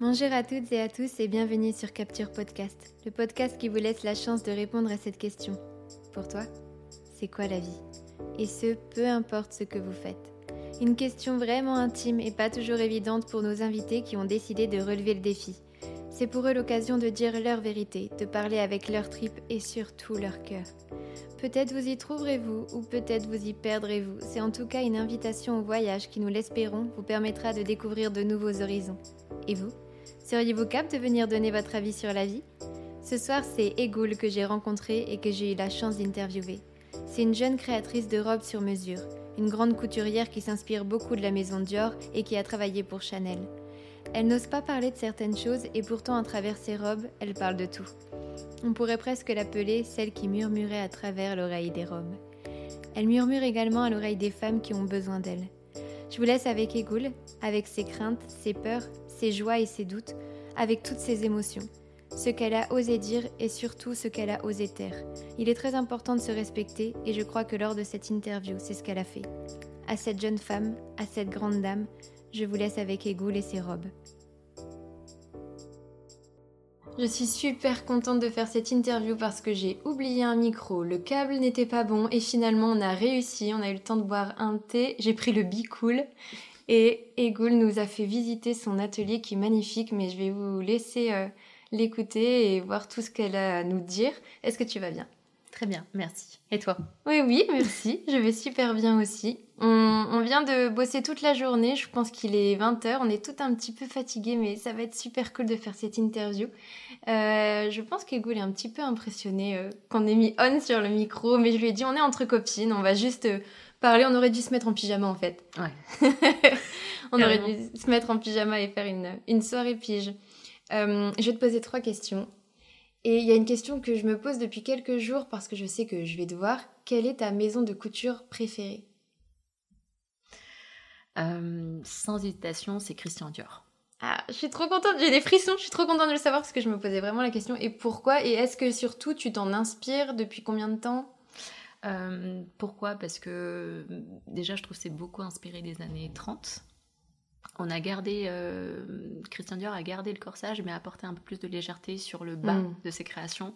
Bonjour à toutes et à tous et bienvenue sur Capture Podcast, le podcast qui vous laisse la chance de répondre à cette question. Pour toi, c'est quoi la vie? Et ce, peu importe ce que vous faites. Une question vraiment intime et pas toujours évidente pour nos invités qui ont décidé de relever le défi. C'est pour eux l'occasion de dire leur vérité, de parler avec leur tripes et surtout leur cœur. Peut-être vous y trouverez-vous ou peut-être vous y perdrez-vous. C'est en tout cas une invitation au voyage qui, nous l'espérons, vous permettra de découvrir de nouveaux horizons. Et vous? Seriez-vous capable de venir donner votre avis sur la vie? Ce soir, c'est Egoul que j'ai rencontré et que j'ai eu la chance d'interviewer. C'est une jeune créatrice de robes sur mesure, une grande couturière qui s'inspire beaucoup de la maison Dior et qui a travaillé pour Chanel. Elle n'ose pas parler de certaines choses et pourtant à travers ses robes, elle parle de tout. On pourrait presque l'appeler celle qui murmurait à travers l'oreille des robes. Elle murmure également à l'oreille des femmes qui ont besoin d'elle. Je vous laisse avec Egoul, avec ses craintes, ses peurs, ses joies et ses doutes, avec toutes ses émotions, ce qu'elle a osé dire et surtout ce qu'elle a osé taire. Il est très important de se respecter et je crois que lors de cette interview, c'est ce qu'elle a fait. À cette jeune femme, à cette grande dame, je vous laisse avec Egoul et ses robes. Je suis super contente de faire cette interview parce que j'ai oublié un micro, le câble n'était pas bon et finalement on a réussi, on a eu le temps de boire un thé, j'ai pris le Bicool et Egoul nous a fait visiter son atelier qui est magnifique, mais je vais vous laisser euh, l'écouter et voir tout ce qu'elle a à nous dire. Est-ce que tu vas bien? Très bien, merci. Et toi? Oui, oui, merci. je vais super bien aussi. On, vient de bosser toute la journée, je pense qu'il est 20h, on est tout un petit peu fatigué, mais ça va être super cool de faire cette interview. Euh, je pense qu'Egoul est un petit peu impressionné euh, qu'on ait mis on sur le micro, mais je lui ai dit on est entre copines, on va juste parler, on aurait dû se mettre en pyjama en fait. Ouais. on aurait dû se mettre en pyjama et faire une, une soirée pige. Euh, je vais te poser trois questions. Et il y a une question que je me pose depuis quelques jours parce que je sais que je vais devoir. Quelle est ta maison de couture préférée? Euh, Sans hésitation, c'est Christian Dior. Ah, je suis trop contente, j'ai des frissons, je suis trop contente de le savoir parce que je me posais vraiment la question. Et pourquoi? Et est-ce que surtout tu t'en inspires depuis combien de temps? Euh, pourquoi? Parce que déjà, je trouve que c'est beaucoup inspiré des années 30. On a gardé, euh, Christian Dior a gardé le corsage, mais a apporté un peu plus de légèreté sur le bas mm. de ses créations.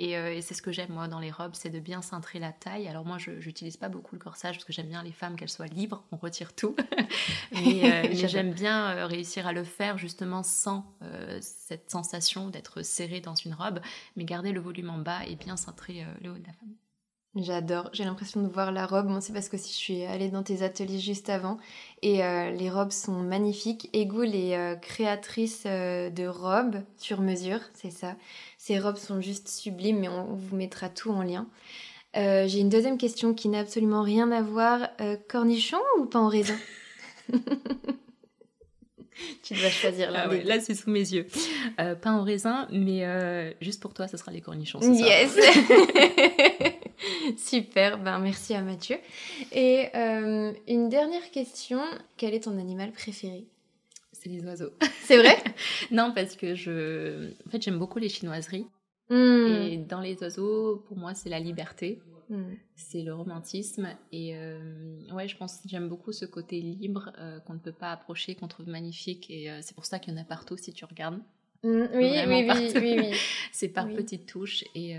Euh, et, c'est ce que j'aime, moi, dans les robes, c'est de bien cintrer la taille. Alors moi, je n'utilise pas beaucoup le corsage parce que j'aime bien les femmes, qu'elles soient libres, on retire tout. mais, j'aime bien réussir à le faire justement sans cette sensation d'être serré dans une robe, mais garder le volume en bas et bien cintrer le haut de la femme. J'adore, j'ai l'impression de voir la robe. Bon, c'est parce que si je suis allée dans tes ateliers juste avant et euh, les robes sont magnifiques. Egoul est euh, créatrice euh, de robes sur mesure, c'est ça. Ces robes sont juste sublimes, mais on, vous mettra tout en lien. j'ai une deuxième question qui n'a absolument rien à voir. cornichon ou pain au raisin? Tu dois choisir là. Ah là, c'est sous mes yeux. pain au raisin, mais juste pour toi, ce sera les cornichons. Yes Super, ben merci à Mathieu. Et euh, une dernière question, quel est ton animal préféré? C'est les oiseaux. C'est vrai? Non, parce que je... En fait, j'aime beaucoup les chinoiseries. Hmm. Et dans les oiseaux, pour moi, c'est la liberté. Hmm. C'est le romantisme. Et euh, ouais, je pense que j'aime beaucoup ce côté libre euh, qu'on ne peut pas approcher, qu'on trouve magnifique. Et c'est pour ça qu'il y en a partout si tu regardes. Hmm, oui, oui, oui, oui, oui, c'est par petites touches. Et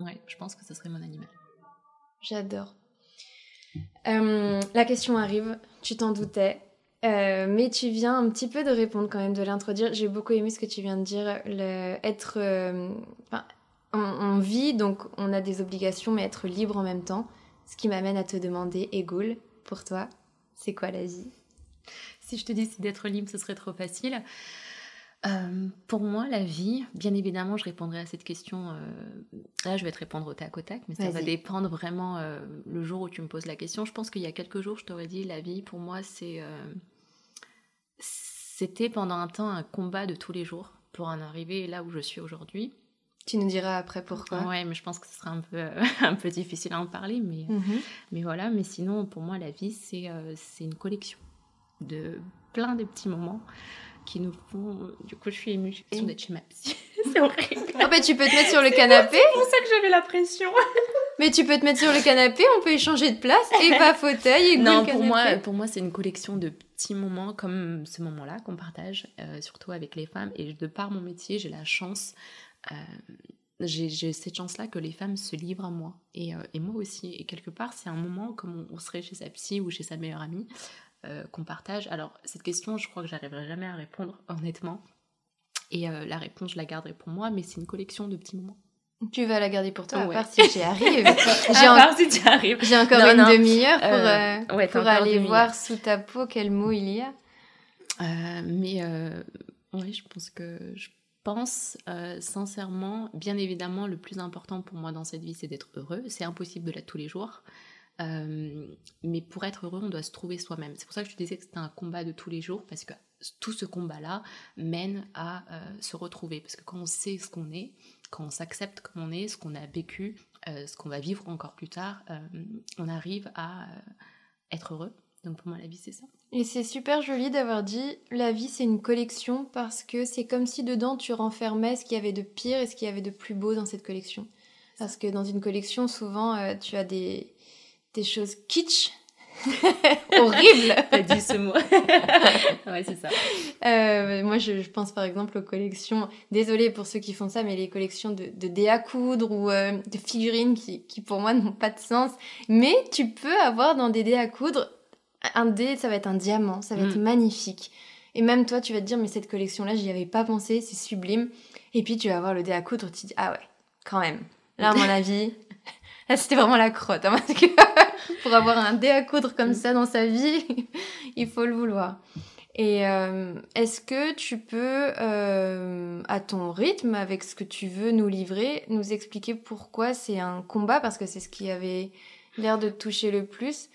Ouais, je pense que ce serait mon animal. J'adore. Euh, la question arrive, tu t'en doutais, euh, mais tu viens un petit peu de répondre quand même, de l'introduire. J'ai beaucoup aimé ce que tu viens de dire, le, être... Euh, on, vit, donc on a des obligations, mais être libre en même temps. Ce qui m'amène à te demander, Egoul, pour toi, c'est quoi la vie? Si je te dis d'être libre, ce serait trop facile. Euh, pour moi, la vie, bien évidemment, je répondrai à cette question. Euh, là, je vais te répondre au tac au tac, mais ça va dépendre vraiment euh, le jour où tu me poses la question. Je pense qu'il y a quelques jours, je t'aurais dit, la vie, pour moi, c'est, c'était pendant un temps un combat de tous les jours pour en arriver là où je suis aujourd'hui. Tu nous diras après pourquoi. Ouais, mais je pense que ce sera un peu, un peu difficile à en parler, mais, mhm. mais voilà. Mais sinon, pour moi, la vie, c'est, c'est une collection de plein de petits moments qui nous font. Du coup, je suis émue. J'ai d'être chez ma psy. c'est horrible. Ah bah, tu peux te mettre sur le canapé. C'est pour ça que j'avais la pression. Mais tu peux te mettre sur le canapé, on peut échanger de place et pas fauteuil et Non, pour moi, pour moi, c'est une collection de petits moments comme ce moment-là qu'on partage, euh, surtout avec les femmes. Et de par mon métier, j'ai la chance, euh, j'ai j'ai cette chance-là que les femmes se livrent à moi et, euh, et moi aussi. Et quelque part, c'est un moment comme on, on serait chez sa psy ou chez sa meilleure amie euh, qu'on partage. Alors cette question, je crois que j'arriverai jamais à répondre honnêtement. Et euh, la réponse, je la garderai pour moi, mais c'est une collection de petits moments. Tu vas la garder pour toi, à Ouais. part si j'y arrive. J'ai en- encore si tu arrives. j'ai encore Non, une demi-heure pour, Euh, euh, ouais, pour aller voir sous ta peau quel mot il y a. Euh, mais euh, oui, je pense que je pense euh, sincèrement, bien évidemment, le plus important pour moi dans cette vie, c'est d'être heureux. C'est impossible de l'être tous les jours. Euh, mais pour être heureux, on doit se trouver soi-même. C'est pour ça que je te disais que c'était un combat de tous les jours, parce que tout ce combat-là mène à euh, se retrouver. Parce que quand on sait ce qu'on est, quand on s'accepte comme on est, ce qu'on a vécu, euh, ce qu'on va vivre encore plus tard, on arrive à être heureux. Donc pour moi, la vie, c'est ça. Et c'est super joli d'avoir dit la vie c'est une collection parce que c'est comme si dedans tu renfermais ce qu'il y avait de pire et ce qu'il y avait de plus beau dans cette collection. Parce que dans une collection, souvent tu as des, des choses kitsch, horribles. T'as dit ce mot. ouais, c'est ça. Euh, moi, je, je pense par exemple aux collections, désolée pour ceux qui font ça, mais les collections de, de dés à coudre ou euh, de figurines qui, qui pour moi n'ont pas de sens. Mais tu peux avoir dans des dés à coudre, un dé, ça va être un diamant, ça va Mm. être magnifique. Et même toi, tu vas te dire, mais cette collection-là, j'y avais pas pensé, c'est sublime. Et puis tu vas voir le dé à coudre, tu te dis, ah ouais, quand même. Là, à mon avis, là, c'était vraiment la crotte. hein, parce que pour avoir un dé à coudre comme Mm. ça dans sa vie, il faut le vouloir. Et euh, est-ce que tu peux, euh, à ton rythme, avec ce que tu veux nous livrer, nous expliquer pourquoi c'est un combat? Parce que c'est ce qui avait l'air de te toucher le plus.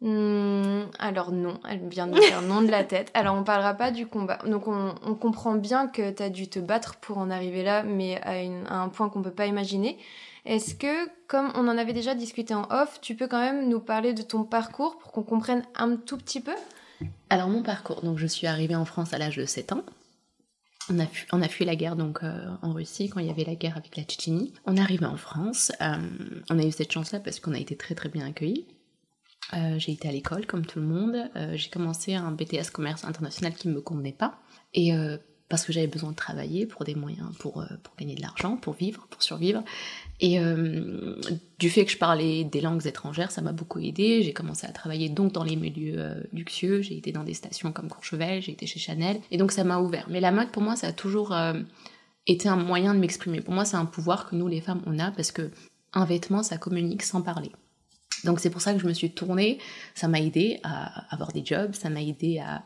Hmm, alors non, elle vient de faire non de la tête. Alors on parlera pas du combat. Donc on, on comprend bien que tu as dû te battre pour en arriver là, mais à, une- à un point qu'on peut pas imaginer. Est-ce que, comme on en avait déjà discuté en off, tu peux quand même nous parler de ton parcours pour qu'on comprenne un tout petit peu? Alors mon parcours, donc je suis arrivée en France à l'âge de 7 ans. On a, fui, la guerre donc euh, en Russie quand il y avait la guerre avec la Tchétchénie. On est arrivé en France. euh, on a eu cette chance-là parce qu'on a été très très bien accueillis. Euh, j'ai été à l'école comme tout le monde. J'ai commencé un BTS commerce international qui ne me convenait pas. Et parce que j'avais besoin de travailler pour des moyens, pour, euh, pour gagner de l'argent, pour vivre, pour survivre. Et euh, du fait que je parlais des langues étrangères, ça m'a beaucoup aidé. J'ai commencé à travailler donc dans les milieux euh, luxueux. J'ai été dans des stations comme Courchevel, j'ai été chez Chanel. Et donc ça m'a ouvert. Mais la mode, pour moi, ça a toujours été un moyen de m'exprimer. Pour moi, c'est un pouvoir que nous, les femmes, on a parce que un vêtement, ça communique sans parler. Donc c'est pour ça que je me suis tournée. Ça m'a aidé à avoir des jobs, ça m'a aidé à-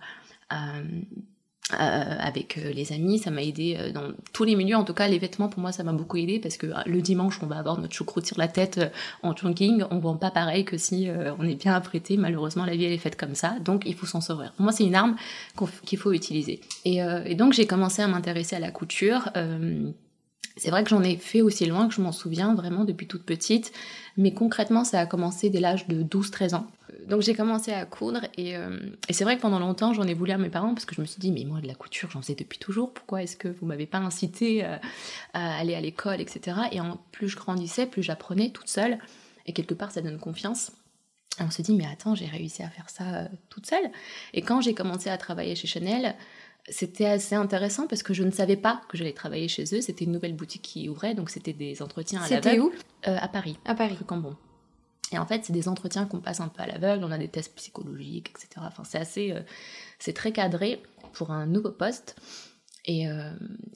à- avec euh, les amis, ça m'a aidé euh, dans tous les milieux. En tout cas, les vêtements pour moi, ça m'a beaucoup aidé parce que euh, le dimanche, on va avoir notre choucroute sur la tête euh, en jogging. On vend pas pareil que si euh, on est bien apprêté. Malheureusement, la vie elle est faite comme ça, donc il faut s'en sauver. Pour moi, c'est une arme qu'il faut utiliser. Et, euh, et donc j'ai commencé à m'intéresser à la couture. Euh, c'est vrai que j'en ai fait aussi loin que je m'en souviens vraiment depuis toute petite, mais concrètement ça a commencé dès l'âge de 12-13 ans. Donc j'ai commencé à coudre et, euh, et c'est vrai que pendant longtemps j'en ai voulu à mes parents parce que je me suis dit mais moi de la couture j'en faisais depuis toujours, pourquoi est-ce que vous m'avez pas incité euh, à aller à l'école etc. Et en plus je grandissais, plus j'apprenais toute seule et quelque part ça donne confiance. On se dit mais attends j'ai réussi à faire ça euh, toute seule. Et quand j'ai commencé à travailler chez Chanel, c'était assez intéressant parce que je ne savais pas que j'allais travailler chez eux. C'était une nouvelle boutique qui ouvrait, donc c'était des entretiens à C'était l'aveugle. où? Euh, À Paris, À Paris. Cambon. Et en fait, c'est des entretiens qu'on passe un peu à l'aveugle, on a des tests psychologiques, etc. Enfin, c'est assez, euh, c'est très cadré pour un nouveau poste. Et, euh,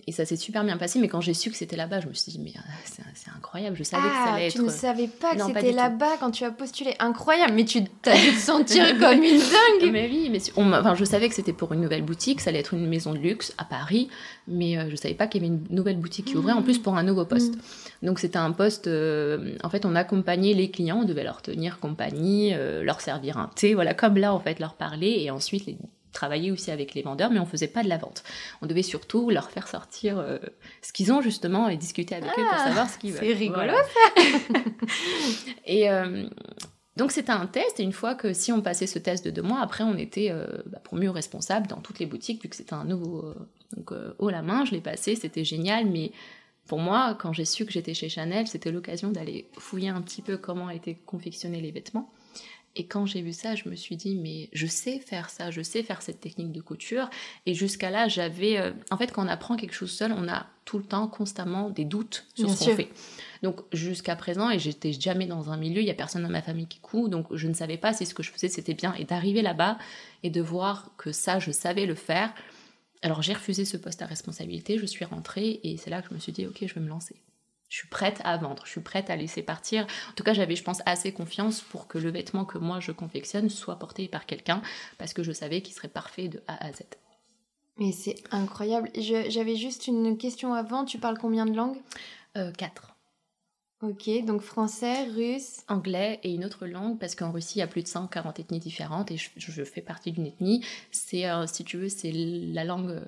et ça s'est super bien passé, mais quand j'ai su que c'était là-bas, je me suis dit, mais euh, c'est incroyable, je savais que ça Ah, allait tu être... ne savais pas que c'était là-bas quand tu as postulé. Incroyable, mais tu as dû te sentir comme une dingue. Mais oui, mais on enfin, je savais que c'était pour une nouvelle boutique, ça allait être une maison de luxe à Paris, mais euh, je savais pas qu'il y avait une nouvelle boutique qui ouvrait, en plus pour un nouveau poste. Donc c'était un poste, euh, en fait on accompagnait les clients, on devait leur tenir compagnie, euh, leur servir un thé, voilà, comme là en fait, leur parler, et ensuite les travailler aussi avec les vendeurs, mais on faisait pas de la vente. On devait surtout leur faire sortir euh, ce qu'ils ont justement et discuter avec eux pour Ah, savoir ce qu'ils veulent. c'est rigolo, et euh, donc c'était un test, et une fois que si on passait ce test de deux mois, après on était euh, bah, promu au responsable dans toutes les boutiques, vu que c'était un nouveau euh, donc, haut la main, je l'ai passé, c'était génial, mais pour moi, quand j'ai su que j'étais chez Chanel, c'était l'occasion d'aller fouiller un petit peu comment étaient confectionnés les vêtements. Et quand j'ai vu ça, je me suis dit, mais je sais faire ça, je sais faire cette technique de couture. Et jusqu'à là, j'avais... Euh, en fait, quand on apprend quelque chose seul, on a tout le temps, constamment, des doutes sur ce qu'on fait. Donc jusqu'à présent, et j'étais jamais dans un milieu, il y a personne dans ma famille qui coud, donc je ne savais pas si ce que je faisais c'était bien. Et d'arriver là-bas et de voir que ça, je savais le faire. Alors j'ai refusé ce poste à responsabilité, je suis rentrée et c'est là que je me suis dit, ok, je vais me lancer je suis prête à vendre, je suis prête à laisser partir. En tout cas, j'avais, je pense, assez confiance pour que le vêtement que moi je confectionne soit porté par quelqu'un, parce que je savais qu'il serait parfait de A à Z. Mais c'est incroyable. J'avais juste une question avant. Tu parles combien de langues? Euh, Quatre. Ok, donc français, russe. Anglais et une autre langue, parce qu'en Russie, il y a plus de 140 ethnies différentes et je, fais partie d'une ethnie. C'est, euh, si tu veux, c'est la langue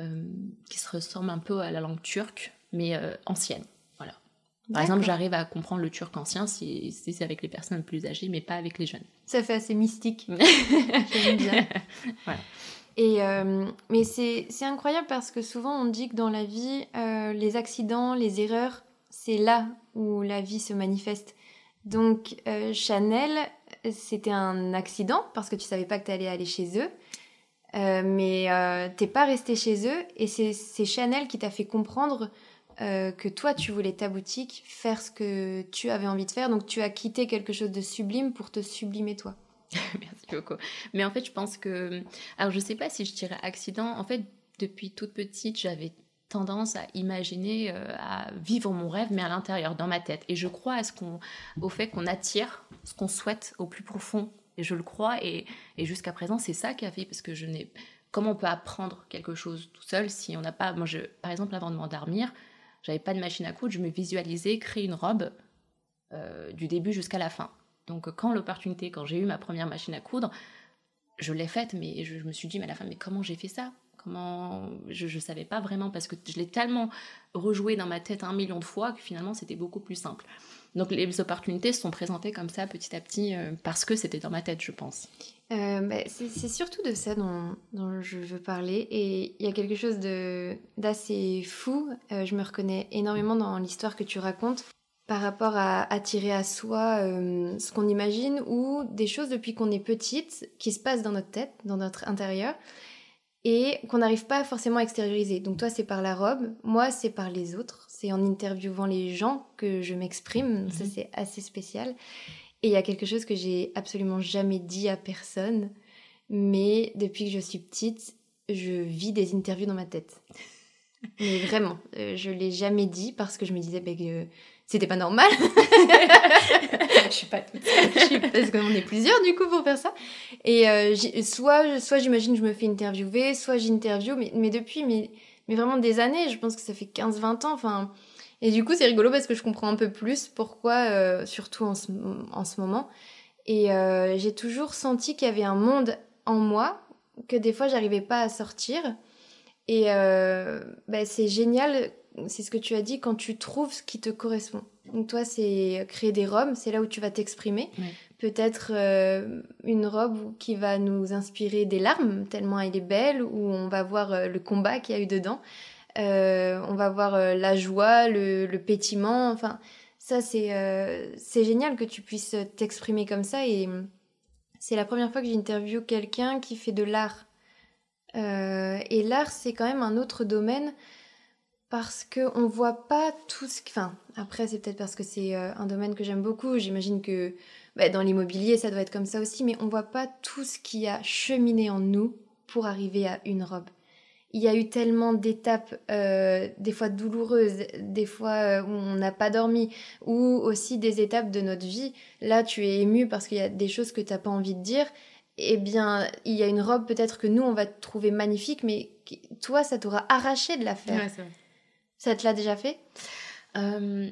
euh, qui se ressemble un peu à la langue turque, mais ancienne. Par exemple, j'arrive à comprendre le turc ancien si, c'est avec les personnes plus âgées, mais pas avec les jeunes. Ça fait assez mystique. J'aime bien. Et euh, mais c'est incroyable parce que souvent on dit que dans la vie, euh, les accidents, les erreurs, c'est là où la vie se manifeste. Donc euh, Chanel, c'était un accident parce que tu savais pas que tu allais aller chez eux. mais t'es pas resté chez eux et c'est Chanel qui t'a fait comprendre euh, que toi tu voulais ta boutique, faire ce que tu avais envie de faire, donc tu as quitté quelque chose de sublime pour te sublimer toi. Merci beaucoup. Mais en fait, je pense que. Alors, je sais pas si je dirais accident. En fait, depuis toute petite, j'avais tendance à imaginer, euh, à vivre mon rêve, mais à l'intérieur, dans ma tête. Et je crois à ce qu'on, au fait qu'on attire ce qu'on souhaite au plus profond. Et je le crois. Et, et jusqu'à présent, c'est ça qui a fait, parce que je n'ai. Comment on peut apprendre quelque chose tout seul si on n'a pas. Moi, je, par exemple, avant de m'endormir, j'avais pas de machine à coudre, je me visualisais créer une robe euh, du début jusqu'à la fin. Donc quand l'opportunité, quand j'ai eu ma première machine à coudre, je l'ai faite, mais je, me suis dit, mais à la fin, mais comment j'ai fait ça? Comment je ne savais pas vraiment parce que je l'ai tellement rejoué dans ma tête un million de fois que finalement c'était beaucoup plus simple. Donc les opportunités se sont présentées comme ça petit à petit euh, parce que c'était dans ma tête, je pense. Euh, bah, c'est surtout de ça dont, je veux parler. Et il y a quelque chose d'assez fou. Euh, je me reconnais énormément dans l'histoire que tu racontes par rapport à attirer à soi ce qu'on imagine ou des choses depuis qu'on est petite qui se passent dans notre tête, dans notre intérieur et qu'on n'arrive pas forcément à extérioriser. Donc toi c'est par la robe, moi c'est par les autres, c'est en interviewant les gens que je m'exprime, ça mhm. c'est assez spécial. Et il y a quelque chose que j'ai absolument jamais dit à personne, mais depuis que je suis petite, je vis des interviews dans ma tête. Mais vraiment, euh, je l'ai jamais dit parce que je me disais bah, que c'était pas normal. je suis pas toute seule. parce qu'on est plusieurs du coup pour faire ça. Et euh, soit, soit j'imagine je me fais interviewer, soit j'interview, mais, mais depuis mais, mais vraiment des années, je pense que ça fait 15-20 ans. Enfin, et du coup, c'est rigolo parce que je comprends un peu plus pourquoi, euh, surtout en ce, en ce, moment. Et euh, j'ai toujours senti qu'il y avait un monde en moi que des fois, j'arrivais pas à sortir. Et euh, bah, c'est génial, c'est ce que tu as dit, quand tu trouves ce qui te correspond. Donc toi, c'est créer des robes, c'est là où tu vas t'exprimer. Peut-être une robe qui va nous inspirer des larmes, tellement elle est belle, où on va voir le combat qu'il y a eu dedans. Euh, on va voir euh, la joie, le, pétiment. Enfin, ça, euh, c'est génial que tu puisses t'exprimer comme ça. Et c'est la première fois que j'interviewe quelqu'un qui fait de l'art. et l'art, c'est quand même un autre domaine parce qu'on voit pas tout ce. Enfin, après, c'est peut-être parce que c'est un domaine que j'aime beaucoup. J'imagine que bah, dans l'immobilier, ça doit être comme ça aussi, mais on voit pas tout ce qui a cheminé en nous pour arriver à une robe il y a eu tellement d'étapes, euh, des fois douloureuses, des fois euh, où on n'a pas dormi, ou aussi des étapes de notre vie. Là, tu es ému parce qu'il y a des choses que tu n'as pas envie de dire. Eh bien, il y a une robe peut-être que nous, on va trouver magnifique, mais toi, ça t'aura arraché de la faire. ça te l'a déjà fait? Euh,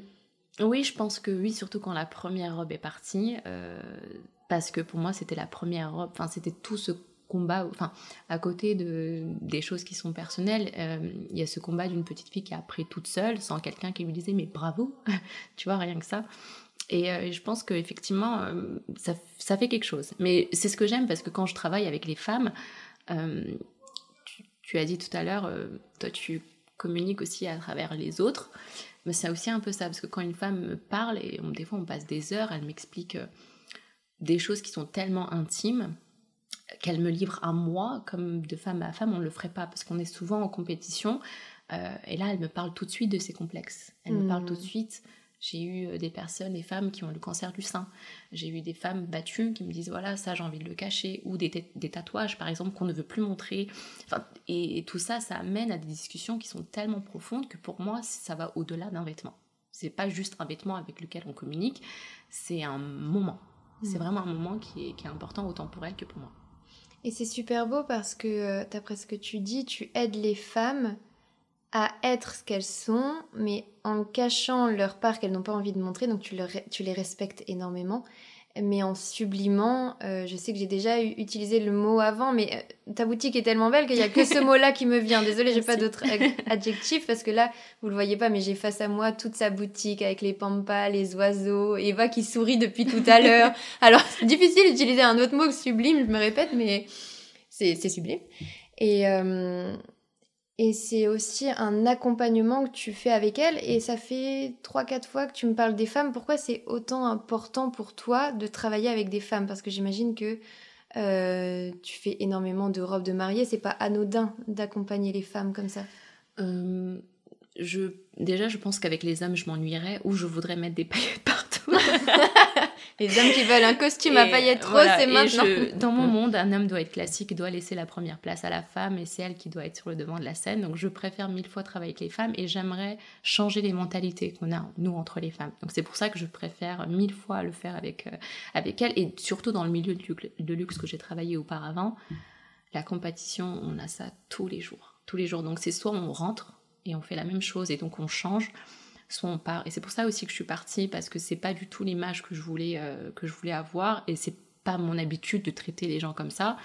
Oui, je pense que oui, surtout quand la première robe est partie. parce que pour moi, c'était la première robe, enfin, c'était tout ce combat, enfin, à côté de, des choses qui sont personnelles, euh, il y a ce combat d'une petite fille qui a appris toute seule, sans quelqu'un qui lui disait mais bravo, tu vois, rien que ça. Et euh, je pense qu'effectivement, euh, ça, ça, fait quelque chose. Mais c'est ce que j'aime parce que quand je travaille avec les femmes, tu, as dit tout à l'heure, toi tu communique aussi à travers les autres. Mais c'est aussi un peu ça, parce que quand une femme me parle, et des fois on passe des heures, elle m'explique euh, des choses qui sont tellement intimes qu'elle me livre à moi, comme de femme à femme, on ne le ferait pas, parce qu'on est souvent en compétition. Euh, et là, elle me parle tout de suite de ses complexes. Elle me parle tout de hmm. suite j'ai eu euh, des personnes, des femmes qui ont le cancer du sein. J'ai eu des femmes battues qui me disent voilà, ça j'ai envie de le cacher. Ou des, tatouages par exemple qu'on ne veut plus montrer. Enfin, et, tout ça, ça amène à des discussions qui sont tellement profondes que pour moi, ça va au-delà d'un vêtement. C'est pas juste un vêtement avec lequel on communique, c'est un moment. C'est mm. vraiment un moment qui est, qui est important autant pour elle que pour moi. Et c'est super beau parce que, euh, d'après ce que tu dis, tu aides les femmes à être ce qu'elles sont, mais en cachant leur part qu'elles n'ont pas envie de montrer, donc tu, tu les respectes énormément. Mais en sublimant, euh, je sais que j'ai déjà utilisé le mot avant, mais euh, ta boutique est tellement belle qu'il n'y a que ce mot-là qui me vient. Désolée, j'ai pas d'autres adjectifs parce que là, vous le voyez pas, mais j'ai face à moi toute sa boutique avec les pampas, les oiseaux, Eva qui sourit depuis tout à l'heure. Alors, c'est difficile d'utiliser un autre mot que sublime, je me répète, mais c'est sublime. Et, euh, et c'est aussi un accompagnement que tu fais avec elle. Et ça fait 3-4 fois que tu me parles des femmes. Pourquoi c'est autant important pour toi de travailler avec des femmes? Parce que j'imagine que euh, tu fais énormément de robes de mariée. C'est pas anodin d'accompagner les femmes comme ça? Euh, je, déjà, je pense qu'avec les hommes, je m'ennuierais ou je voudrais mettre des paillettes partout. Les hommes qui veulent un costume à paillettes roses, c'est maintenant. dans mon monde, un homme doit être classique, doit laisser la première place à la femme et c'est elle qui doit être sur le devant de la scène. Donc je préfère mille fois travailler avec les femmes et j'aimerais changer les mentalités qu'on a, nous, entre les femmes. Donc c'est pour ça que je préfère mille fois le faire avec, euh, avec elle et surtout dans le milieu de luxe que j'ai travaillé auparavant. La compétition, on a ça tous les jours. Tous les jours. Donc c'est soit on rentre et on fait la même chose et donc on change soit on part. Et c'est pour ça aussi que je suis partie, parce que c'est pas du tout l'image que je voulais, euh, que je voulais avoir, et c'est pas mon habitude de traiter les gens comme ça.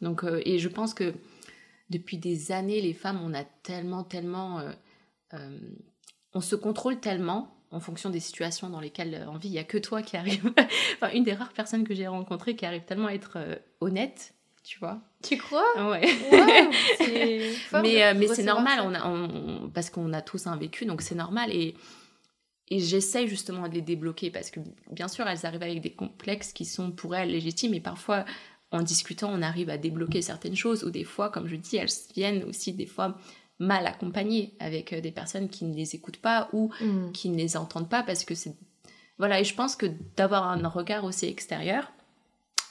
Donc, euh, et je pense que depuis des années, les femmes, on a tellement, tellement, euh, on se contrôle tellement en fonction des situations dans lesquelles on vit. Il y a que toi qui arrive, enfin une des rares personnes que j'ai rencontrées qui arrive tellement à être honnête tu vois. Tu crois? Ouais. mais mais c'est normal, on a, parce qu'on a tous un vécu, donc c'est normal. Et, et j'essaye justement de les débloquer parce que bien sûr, elles arrivent avec des complexes qui sont pour elles légitimes, et parfois, en discutant, on arrive à débloquer certaines choses, ou des fois, comme je dis, elles viennent aussi des fois mal accompagnées avec euh, des personnes qui ne les écoutent pas ou mm. qui ne les entendent pas parce que c'est voilà et je pense que d'avoir un regard aussi extérieur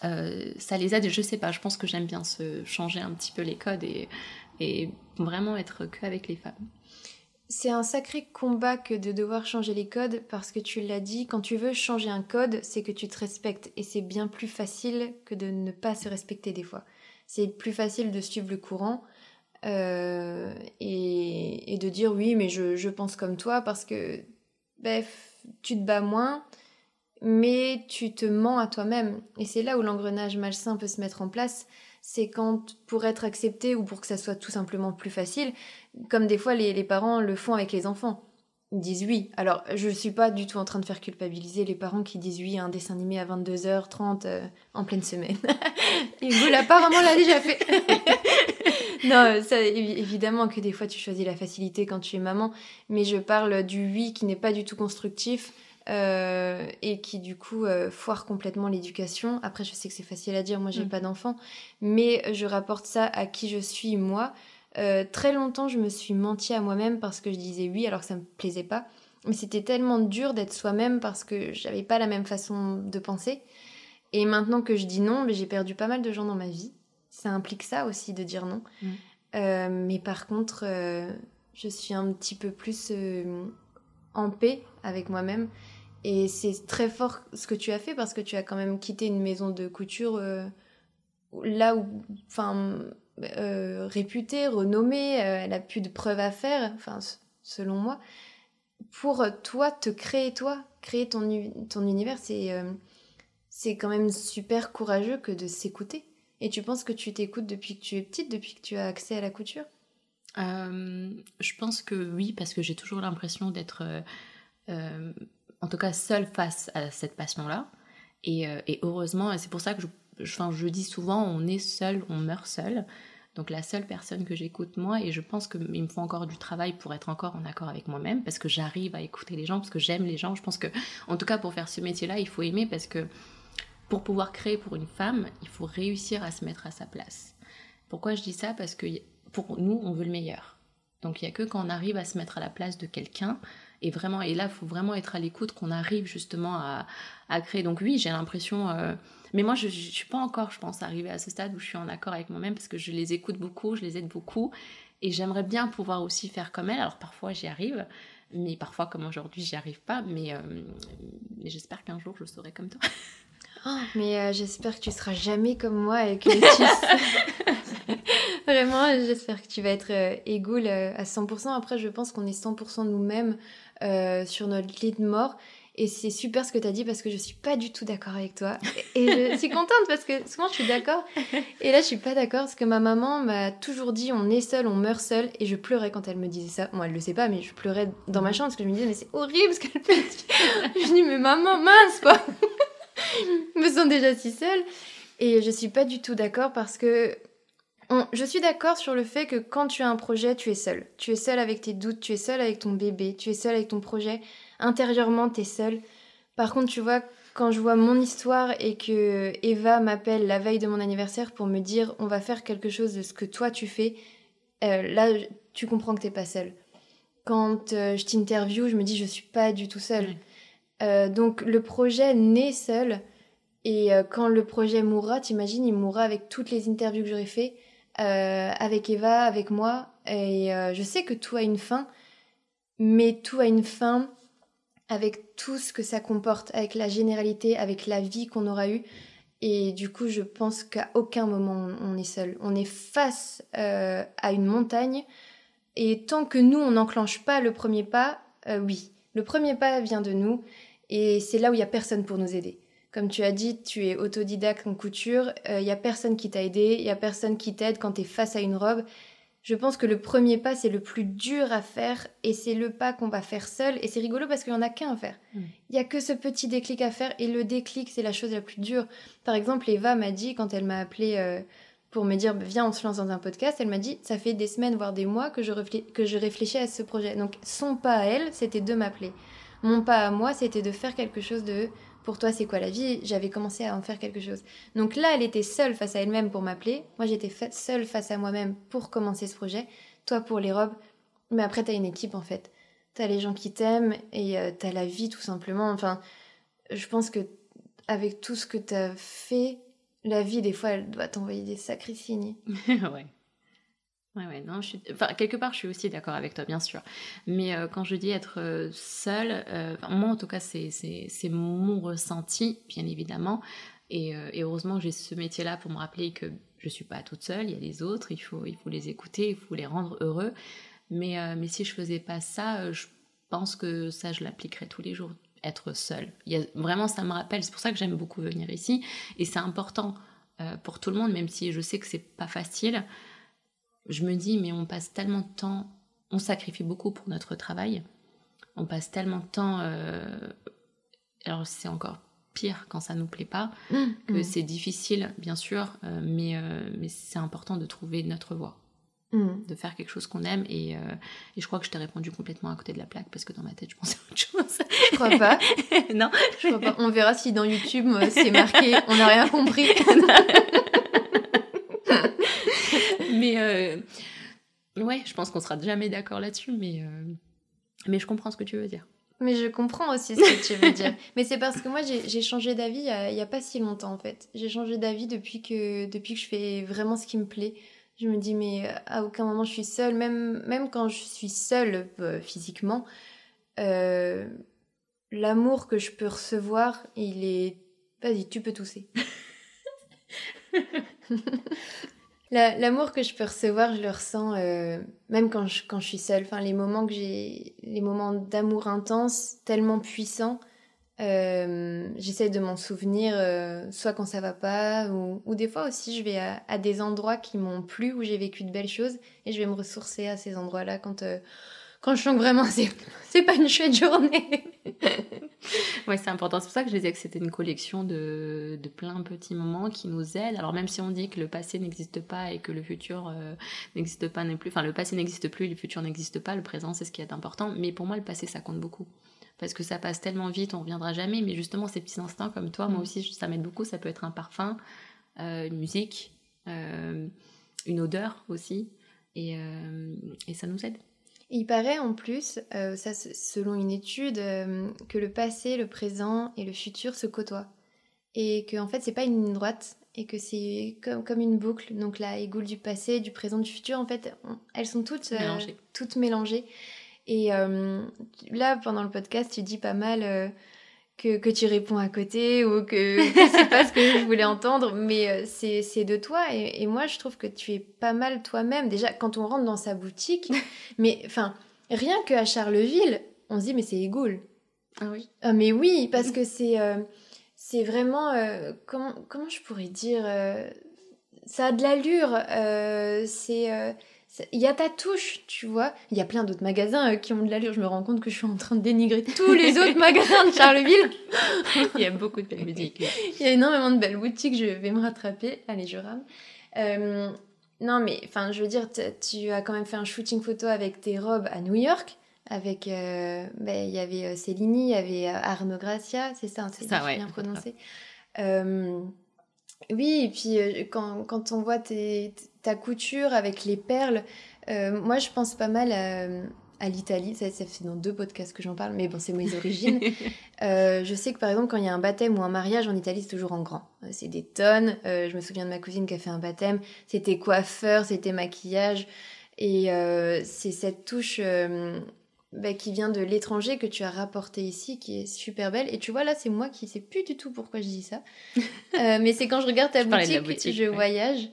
euh, ça les aide. Je sais pas, je pense que j'aime bien se changer un petit peu les codes et, et vraiment être que avec les femmes. C'est un sacré combat que de devoir changer les codes parce que tu l'as dit, quand tu veux changer un code, c'est que tu te respectes et c'est bien plus facile que de ne pas se respecter des fois. C'est plus facile de suivre le courant euh, et, et, de dire oui, mais je, pense comme toi parce que bref, tu te bats moins, mais tu te mens à toi-même. Et c'est là où l'engrenage malsain peut se mettre en place. C'est quand, pour être accepté ou pour que ça soit tout simplement plus facile, comme des fois les, parents le font avec les enfants. Ils disent oui. Alors, je ne suis pas du tout en train de faire culpabiliser les parents qui disent oui à un dessin animé à 22h30 euh, en pleine semaine. Vous, apparemment, l'a déjà fait. non, ça, évidemment que des fois tu choisis la facilité quand tu es maman, mais je parle du oui qui n'est pas du tout constructif euh, et qui du coup euh, foire complètement l'éducation. Après, je sais que c'est facile à dire, moi j'ai mm. pas d'enfant, mais je rapporte ça à qui je suis moi. Euh, très longtemps, je me suis menti à moi-même parce que je disais oui alors que ça me plaisait pas. Mais c'était tellement dur d'être soi-même parce que j'avais pas la même façon de penser. Et maintenant que je dis non, j'ai perdu pas mal de gens dans ma vie. Ça implique ça aussi de dire non. Mm. mais par contre, je suis un petit peu plus en paix avec moi-même et c'est très fort ce que tu as fait parce que tu as quand même quitté une maison de couture euh, là où, enfin, euh, réputée, renommée, euh, elle a plus de preuves à faire, enfin, selon moi. Pour toi, te créer toi, créer ton, ton univers, c'est c'est quand même super courageux que de s'écouter. Et tu penses que tu t'écoutes depuis que tu es petite, depuis que tu as accès à la couture? Je pense que oui, parce que j'ai toujours l'impression d'être en tout cas seule face à cette passion-là. Et, euh, heureusement, c'est pour ça que je, je, je, dis souvent, on est seul, on meurt seul. Donc la seule personne que j'écoute moi, et je pense qu'il me faut encore du travail pour être encore en accord avec moi-même, parce que j'arrive à écouter les gens, parce que j'aime les gens. Je pense que, en tout cas, pour faire ce métier-là, il faut aimer, parce que pour pouvoir créer pour une femme, il faut réussir à se mettre à sa place. Pourquoi je dis ça? Parce que pour nous, on veut le meilleur. Donc il n'y a que quand on arrive à se mettre à la place de quelqu'un, et vraiment, et là, il faut vraiment être à l'écoute qu'on arrive justement à, créer. Donc oui, j'ai l'impression... Euh, mais moi, je ne suis pas encore, je pense, arrivée à ce stade où je suis en accord avec moi-même parce que je les écoute beaucoup, je les aide beaucoup. Et j'aimerais bien pouvoir aussi faire comme elle. Alors parfois, j'y arrive. Mais parfois, comme aujourd'hui, j'y arrive pas. Mais, euh, mais j'espère qu'un jour, je serai comme toi. Oh, mais euh, j'espère que tu seras jamais comme moi et que tu... Vraiment, j'espère que tu vas être euh, égoule à 100%. Après, je pense qu'on est 100% nous-mêmes sur notre lit de mort. Et c'est super ce que tu as dit parce que je suis pas du tout d'accord avec toi. Et je suis contente parce que souvent je suis d'accord. Et là, je suis pas d'accord parce que ma maman m'a toujours dit on est seul, on meurt seul. Et je pleurais quand elle me disait ça. Moi, elle le sait pas, mais je pleurais dans ma chambre parce que je me disais mais c'est horrible ce qu'elle fait. je dis mais maman, mince quoi. je me sens déjà si seule. Et je suis pas du tout d'accord parce que je suis d'accord sur le fait que quand tu as un projet, tu es seul. Tu es seul avec tes doutes, tu es seul avec ton bébé, tu es seul avec ton projet intérieurement, t'es seule. Par contre, tu vois, quand je vois mon histoire et que Eva m'appelle la veille de mon anniversaire pour me dire on va faire quelque chose de ce que toi tu fais, euh, là, tu comprends que t'es pas seule. Quand euh, je t'interview, je me dis je suis pas du tout seule. Euh, donc le projet naît seul. Et quand le projet mourra, t'imagines, il mourra avec toutes les interviews que j'aurais fait, avec Eva, avec moi. Et je sais que tout a une fin, mais tout a une fin avec tout ce que ça comporte, avec la généralité, avec la vie qu'on aura eue. Et du coup, je pense qu'à aucun moment on est seul. On est face euh, à une montagne. Et tant que nous, on n'enclenche pas le premier pas, euh, oui, le premier pas vient de nous. Et c'est là où il n'y a personne pour nous aider. Comme tu as dit, tu es autodidacte en couture. Euh, il n'y a personne qui t'a aidé. Il n'y a personne qui t'aide quand tu es face à une robe je pense que le premier pas, c'est le plus dur à faire et c'est le pas qu'on va faire seul. Et c'est rigolo parce qu'il n'y en a qu'un à faire. Mm. Il n'y a que ce petit déclic à faire et le déclic, c'est la chose la plus dure. Par exemple, Eva m'a dit, quand elle m'a appelé euh, pour me dire bah, viens, on se lance dans un podcast, elle m'a dit ça fait des semaines, voire des mois que je, que je réfléchis à ce projet. Donc son pas à elle, c'était de m'appeler. Mon pas à moi, c'était de faire quelque chose de pour toi, c'est quoi la vie? J'avais commencé à en faire quelque chose. Donc là, elle était seule face à elle-même pour m'appeler. Moi, j'étais seule face à moi-même pour commencer ce projet. Toi, pour les robes. Mais après, t'as une équipe, en fait. T'as les gens qui t'aiment et euh, t'as la vie, tout simplement. Enfin, je pense que avec tout ce que t'as fait, la vie, des fois, elle doit t'envoyer des sacrés signes. ouais. Ouais, ouais, non, enfin, quelque part, je suis aussi d'accord avec toi, bien sûr. Mais euh, quand je dis être euh, seule, euh, moi, en tout cas, c'est mon ressenti, bien évidemment. Et, et heureusement, j'ai ce métier-là pour me rappeler que je suis pas toute seule, il y a les autres, il faut, il faut les écouter, il faut les rendre heureux. Mais, mais si je faisais pas ça, je pense que ça, je l'appliquerais tous les jours, être seule. Il y a, vraiment, ça me rappelle, c'est pour ça que j'aime beaucoup venir ici. Et c'est important pour tout le monde, même si je sais que c'est pas facile je me dis, mais on passe tellement de temps, on sacrifie beaucoup pour notre travail, on passe tellement de temps, euh, alors c'est encore pire quand ça nous plaît pas, mmh, que mmh. c'est difficile, bien sûr, euh, mais, euh, mais c'est important de trouver notre voie. Mmh. de faire quelque chose qu'on aime et, et, je crois que je t'ai répondu complètement à côté de la plaque parce que dans ma tête je pensais à autre chose. Je crois pas. non, je crois pas. On verra si dans YouTube c'est marqué on n'a rien compris. mais euh, ouais, je pense qu'on sera jamais d'accord là-dessus, mais, euh, mais je comprends ce que tu veux dire. Mais je comprends aussi ce que tu veux dire. Mais c'est parce que moi, j'ai changé d'avis il n'y a, pas si longtemps, en fait. J'ai changé d'avis depuis que, depuis que je fais vraiment ce qui me plaît. Je me dis, mais à aucun moment je suis seule, même, même quand je suis seule euh, physiquement, l'amour que je peux recevoir, il est... Vas-y, tu peux tousser. L'amour que je peux recevoir, je le ressens euh, même quand je, suis seule. Enfin, les moments que j'ai, les moments d'amour intense, tellement puissants, euh, j'essaie de m'en souvenir, euh, soit quand ça va pas, ou, des fois aussi je vais à des endroits qui m'ont plu, où j'ai vécu de belles choses, et je vais me ressourcer à ces endroits-là quand quand je sens que vraiment c'est, c'est pas une chouette journée. ouais, c'est important. C'est pour ça que je disais que c'était une collection de, de plein petits moments qui nous aident. Alors même si on dit que le passé n'existe pas et que le futur euh, n'existe pas non plus, enfin le passé n'existe plus, le futur n'existe pas, le présent c'est ce qui est important. Mais pour moi, le passé ça compte beaucoup parce que ça passe tellement vite, on reviendra jamais. Mais justement, ces petits instants comme toi, moi mm. aussi, ça m'aide beaucoup. Ça peut être un parfum, euh, une musique, euh, une odeur aussi, et, et ça nous aide. Il paraît en plus, euh, ça selon une étude, euh, que le passé, le présent et le futur se côtoient. Et que en fait, c'est pas une ligne droite et que c'est comme, comme une boucle. Donc la égoule du passé, du présent, du futur, en fait, elles sont toutes, euh, mélangées. toutes mélangées. Et là, pendant le podcast, tu dis pas mal que, que, tu réponds à côté ou que, c'est pas ce que je voulais entendre, mais euh, c'est de toi. Et, et, moi, je trouve que tu es pas mal toi-même. Déjà, quand on rentre dans sa boutique, mais enfin, rien qu'à Charleville, on se dit, mais c'est Egoul. Ah oui. Ah, mais oui, parce que c'est euh, c'est vraiment. Euh, comment, comment je pourrais dire Ça a de l'allure. c'est il y a ta touche, tu vois. Il y a plein d'autres magasins euh, qui ont de l'allure. Je me rends compte que je suis en train de dénigrer tous les autres magasins de Charleville. Il y a beaucoup de belles boutiques. Il y a énormément de belles boutiques. Je vais me rattraper. Allez, je rame. Euh, non, mais enfin, je veux dire, tu as quand même fait un shooting photo avec tes robes à New York. Avec, euh, ben, il y avait Céline, il y avait Arnaud Gracia, c'est ça, hein, c'est bien prononcé. Oui, et puis quand, quand on voit tes, ta couture avec les perles. Euh, moi, je pense pas mal à, l'Italie. Ça, ça, fait dans deux podcasts que j'en parle, mais bon, c'est mes origines. Euh, je sais que par exemple, quand il y a un baptême ou un mariage en Italie, c'est toujours en grand. Euh, c'est des tonnes. je me souviens de ma cousine qui a fait un baptême. C'était coiffeur, c'était maquillage. Et c'est cette touche bah, qui vient de l'étranger que tu as rapporté ici, qui est super belle. Et tu vois, là, c'est moi qui sais plus du tout pourquoi je dis ça. mais c'est quand je regarde ta boutique, je voyage.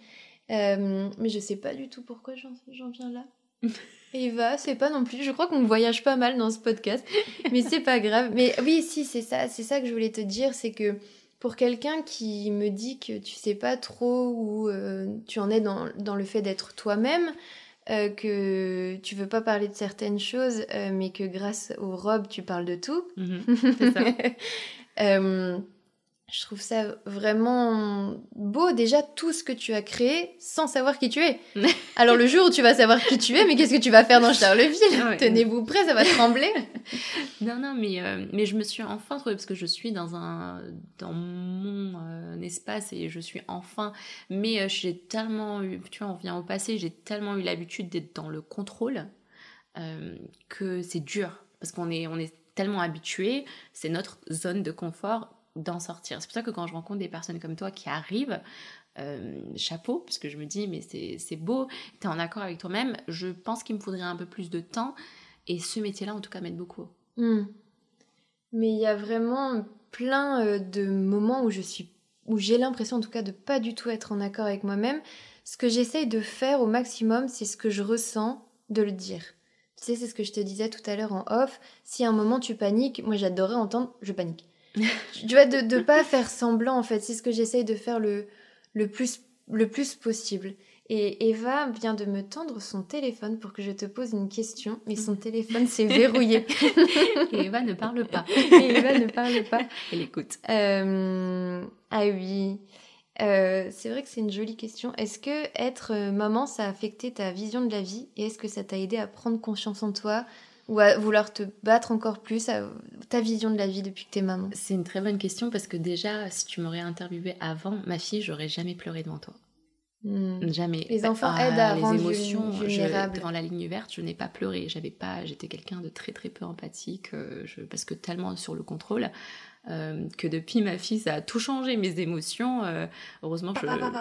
Euh, mais je sais pas du tout pourquoi j'en viens là. Eva, c'est pas non plus. Je crois qu'on voyage pas mal dans ce podcast, mais c'est pas grave. Mais oui, si, c'est ça, c'est ça que je voulais te dire, c'est que pour quelqu'un qui me dit que tu sais pas trop où euh, tu en es dans, dans le fait d'être toi-même, euh, que tu veux pas parler de certaines choses, mais que grâce aux robes, tu parles de tout. Mhm, c'est ça. Je trouve ça vraiment beau, déjà, tout ce que tu as créé sans savoir qui tu es. Alors, le jour où tu vas savoir qui tu es, mais qu'est-ce que tu vas faire dans Charleville? Tenez-vous prêts, ça va trembler. non, non, mais, euh, mais je me suis enfin trouvée, parce que je suis dans, un, dans mon euh, espace et je suis enfin. Mais euh, j'ai tellement eu, tu vois, on vient au passé, j'ai tellement eu l'habitude d'être dans le contrôle que c'est dur. Parce qu'on est, on est tellement habitué, c'est notre zone de confort d'en sortir. C'est pour ça que quand je rencontre des personnes comme toi qui arrivent, euh, chapeau, parce que je me dis, mais c'est beau, tu es en accord avec toi-même, je pense qu'il me faudrait un peu plus de temps, et ce métier-là, en tout cas, m'aide beaucoup. Hmm. Mais il y a vraiment plein euh, de moments où je suis où j'ai l'impression en tout cas de pas du tout être en accord avec moi-même. Ce que j'essaye de faire au maximum, c'est ce que je ressens, de le dire. Tu sais, c'est ce que je te disais tout à l'heure en off. Si à un moment tu paniques, moi j'adorerais entendre je panique tu vois, de ne pas faire semblant, en fait. C'est ce que j'essaye de faire le, le, plus, le plus possible. Et Eva vient de me tendre son téléphone pour que je te pose une question, mais son téléphone s'est verrouillé. Et Eva ne parle pas. Et Eva ne parle pas. Elle écoute. Euh, ah oui. Euh, c'est vrai que c'est une jolie question. Est-ce que être euh, maman, ça a affecté ta vision de la vie Et est-ce que ça t'a aidé à prendre confiance en toi, ou à vouloir te battre encore plus à ta vision de la vie depuis que t'es maman C'est une très bonne question parce que déjà, si tu m'aurais interviewé avant, ma fille, j'aurais jamais pleuré devant toi. Hmm. Jamais. Les enfants ah, aident à les rendre émotions. Vulnérable. devant la ligne verte, je n'ai pas pleuré. J'avais pas. J'étais quelqu'un de très très peu empathique, euh, je, parce que tellement sur le contrôle. Euh, que depuis ma fille, ça a tout changé mes émotions. Euh, heureusement je. voilà.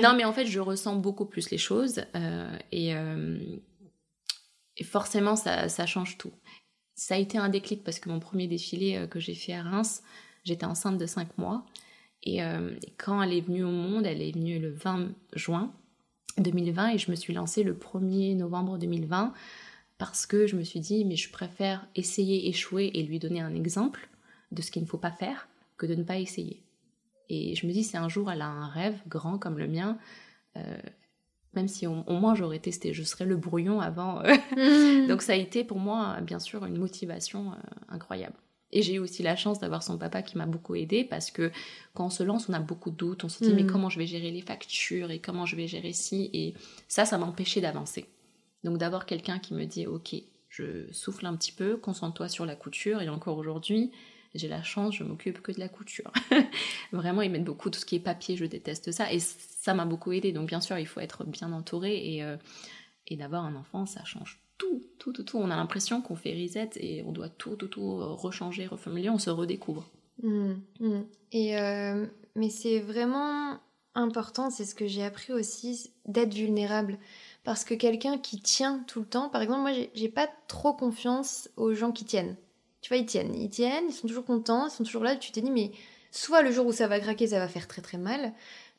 Non, mais en fait, je ressens beaucoup plus les choses et et forcément, ça, change tout. Ça a été un déclic parce que mon premier défilé euh, que j'ai fait à Reims, j'étais enceinte de 5 mois. Euh, et, quand elle est venue au monde, elle est venue le 20 juin 2020 et je me suis lancée le 1er novembre 2020 parce que je me suis dit, mais je préfère essayer, échouer et lui donner un exemple de ce qu'il ne faut pas faire que de ne pas essayer. Et je me dis, si un jour elle a un rêve grand comme le mien, euh, même si au, moins j'aurais testé, je serais le brouillon avant. Euh. Donc ça a été pour moi, bien sûr, une motivation incroyable. Et j'ai eu aussi la chance d'avoir son papa qui m'a beaucoup aidé parce que quand on se lance, on a beaucoup de doutes. On se dit, mais mm. comment je vais gérer les factures et comment je vais gérer ci? Et ça, ça m'a empêché d'avancer. Donc d'avoir quelqu'un qui me dit, ok, je souffle un petit peu, concentre-toi sur la couture. Et encore aujourd'hui, j'ai la chance, je m'occupe que de la couture. Vraiment, ils mettent beaucoup tout ce qui est papier, je déteste ça. Et ça m'a beaucoup aidé. Donc bien sûr, il faut être bien entouré et, euh, et d'avoir un enfant, ça change tout, tout, tout, tout. On a l'impression qu'on fait reset et on doit tout, tout, tout euh, rechanger, reformuler, on se redécouvre. Mmh, mmh. Et euh, mais c'est vraiment important, c'est ce que j'ai appris aussi, d'être vulnérable. Parce que quelqu'un qui tient tout le temps, par exemple, moi j'ai pas trop confiance aux gens qui tiennent. Tu vois, ils tiennent, ils tiennent, ils sont toujours contents, ils sont toujours là. Tu t'es dit, mais soit le jour où ça va craquer, ça va faire très très mal,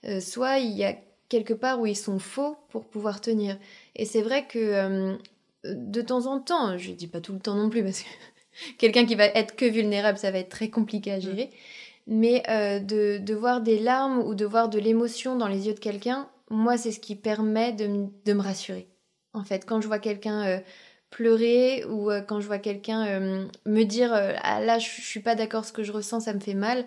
euh, soit il y a quelque part où ils sont faux pour pouvoir tenir. Et c'est vrai que de temps en temps, je dis pas tout le temps non plus, parce que quelqu'un qui va être que vulnérable, ça va être très compliqué à mm. gérer. Mais euh, de, de, voir des larmes ou de voir de l'émotion dans les yeux de quelqu'un, moi, c'est ce qui permet de, de, me rassurer. En fait, quand je vois quelqu'un euh, pleurer ou euh, quand je vois quelqu'un me dire ah, là, je, je suis pas d'accord, ce que je ressens, ça me fait mal,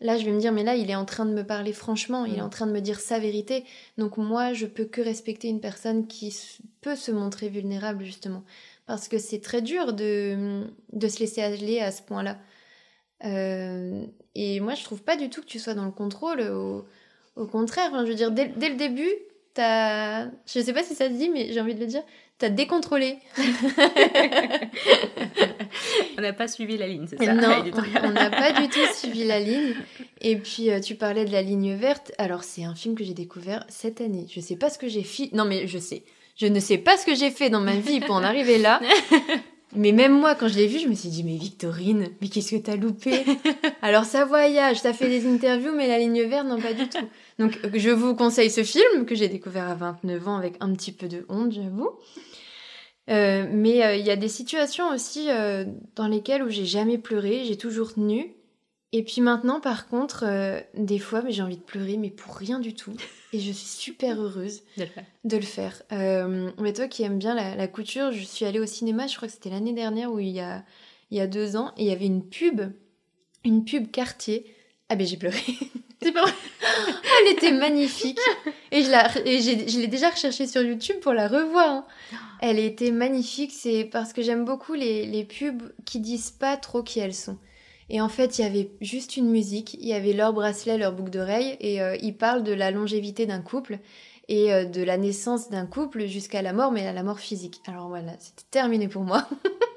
Là, je vais me dire, mais là, il est en train de me parler franchement, il est mm. en train de me dire sa vérité. Donc moi, je peux que respecter une personne qui peut se montrer vulnérable, justement. Parce que c'est très dur de, de se laisser aller à ce point-là. Euh, et moi, je trouve pas du tout que tu sois dans le contrôle. Au, au contraire, je veux dire, dès, dès le début, t'as... Je sais pas si ça te dit, mais j'ai envie de le dire. T'as décontrôlé. on n'a pas suivi la ligne, c'est ça Non, on n'a pas du tout suivi la ligne. Et puis, euh, tu parlais de la ligne verte. Alors, c'est un film que j'ai découvert cette année. Je sais pas ce que j'ai fait. Non, mais je sais. Je ne sais pas ce que j'ai fait dans ma vie pour en arriver là. Mais même moi, quand je l'ai vu, je me suis dit, mais Victorine, mais qu'est-ce que t'as loupé? Alors ça voyage, ça fait des interviews, mais la ligne verte, non, pas du tout. Donc je vous conseille ce film que j'ai découvert à 29 ans avec un petit peu de honte, j'avoue. Euh, mais euh, il y a des situations aussi euh, dans lesquelles où j'ai jamais pleuré, j'ai toujours tenu. Et puis maintenant, par contre, des fois, mais j'ai envie de pleurer, mais pour rien du tout. Et je suis super heureuse de le faire. mais toi qui aimes bien la, couture, je suis allée au cinéma, je crois que c'était l'année dernière ou il y a, il y a deux ans, et il y avait une pub, une pub quartier. Ah ben j'ai pleuré. C'est pas vrai. Elle était magnifique. Et je, l'ai déjà recherchée sur YouTube pour la revoir. Hein. Elle était magnifique. C'est parce que j'aime beaucoup les, les pubs qui disent pas trop qui elles sont. Et en fait, il y avait juste une musique, il y avait leur bracelet, leur boucle d'oreille, et euh, ils parlent de la longévité d'un couple et euh, de la naissance d'un couple jusqu'à la mort, mais à la mort physique. Alors voilà, c'était terminé pour moi.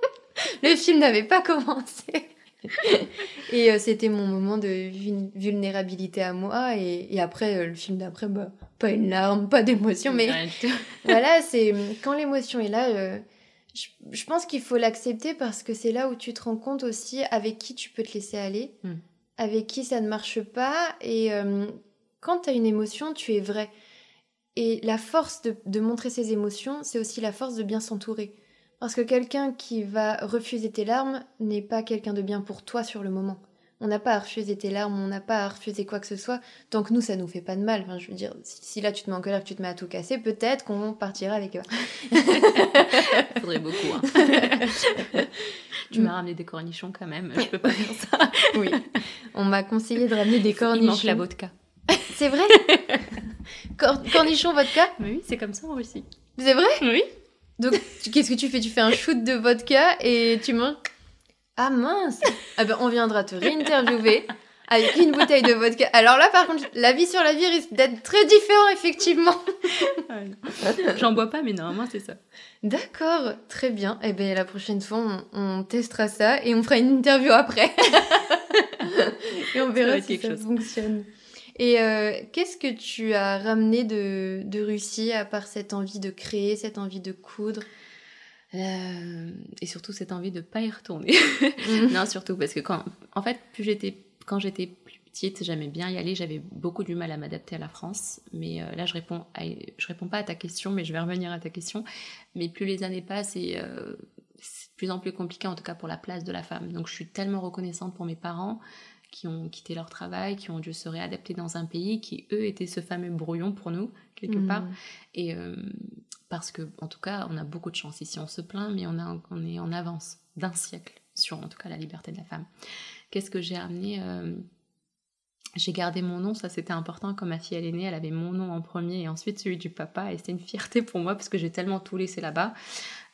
Le film n'avait pas commencé. et euh, c'était mon moment de vulnérabilité à moi. Et, après, euh, le film d'après, bah, pas une larme, pas d'émotion. Mais voilà, c'est quand l'émotion est là, euh, je, pense qu'il faut l'accepter parce que c'est là où tu te rends compte aussi avec qui tu peux te laisser aller, hmm. avec qui ça ne marche pas. Et quand tu as une émotion, tu es vrai. Et la force de montrer ses émotions, c'est aussi la force de bien s'entourer. Parce que quelqu'un qui va refuser tes larmes n'est pas quelqu'un de bien pour toi sur le moment. On n'a pas à refuser tes larmes, on n'a pas à refuser quoi que ce soit, tant que nous, ça nous fait pas de mal. Enfin, je veux dire, si, là tu te mets en colère, que tu te mets à tout casser, peut-être qu'on partira avec eux. Faudrait beaucoup. Hein. tu m'as ramené des cornichons quand même, je peux pas faire ça. oui, on m'a conseillé de ramener des cornichons. Il manque la vodka. C'est vrai? Cornichons vodka? Oui, c'est comme ça en Russie. C'est vrai? Oui. Donc, qu'est-ce que tu fais? Tu fais un shoot de vodka et tu manges. Ah mince Ah ben, on viendra te réinterviewer avec une bouteille de vodka. Alors là, par contre, la vie sur la vie risque d'être très différent, effectivement. J'en bois pas, mais normalement, c'est ça. D'accord, très bien. Et eh bien, la prochaine fois, on, testera ça et on fera une interview après. et on verra si ça fonctionne. Et euh, qu'est-ce que tu as ramené de, Russie à part cette envie de créer, cette envie de coudre? Euh, Et surtout cette envie de pas y retourner. Non, surtout parce que quand, en fait, plus j'étais, quand j'étais plus petite, j'aimais bien y aller. J'avais beaucoup du mal à m'adapter à la France. Mais euh, là, je réponds, je réponds pas à ta question, mais je vais revenir à ta question. Mais plus les années passent c'est de plus en plus compliqué, en tout cas pour la place de la femme. Donc, je suis tellement reconnaissante pour mes parents qui ont quitté leur travail, qui ont dû se réadapter dans un pays qui, eux, étaient ce fameux brouillon pour nous, quelque Mm. part. Et euh, parce que, en tout cas, on a beaucoup de chance ici. On se plaint, mais on, a, on est en avance d'un siècle sur, en tout cas, la liberté de la femme. Qu'est-ce que j'ai amené euh, J'ai gardé mon nom, ça c'était important. Quand ma fille elle est née, elle avait mon nom en premier et ensuite celui du papa. Et c'était une fierté pour moi parce que j'ai tellement tout laissé là-bas.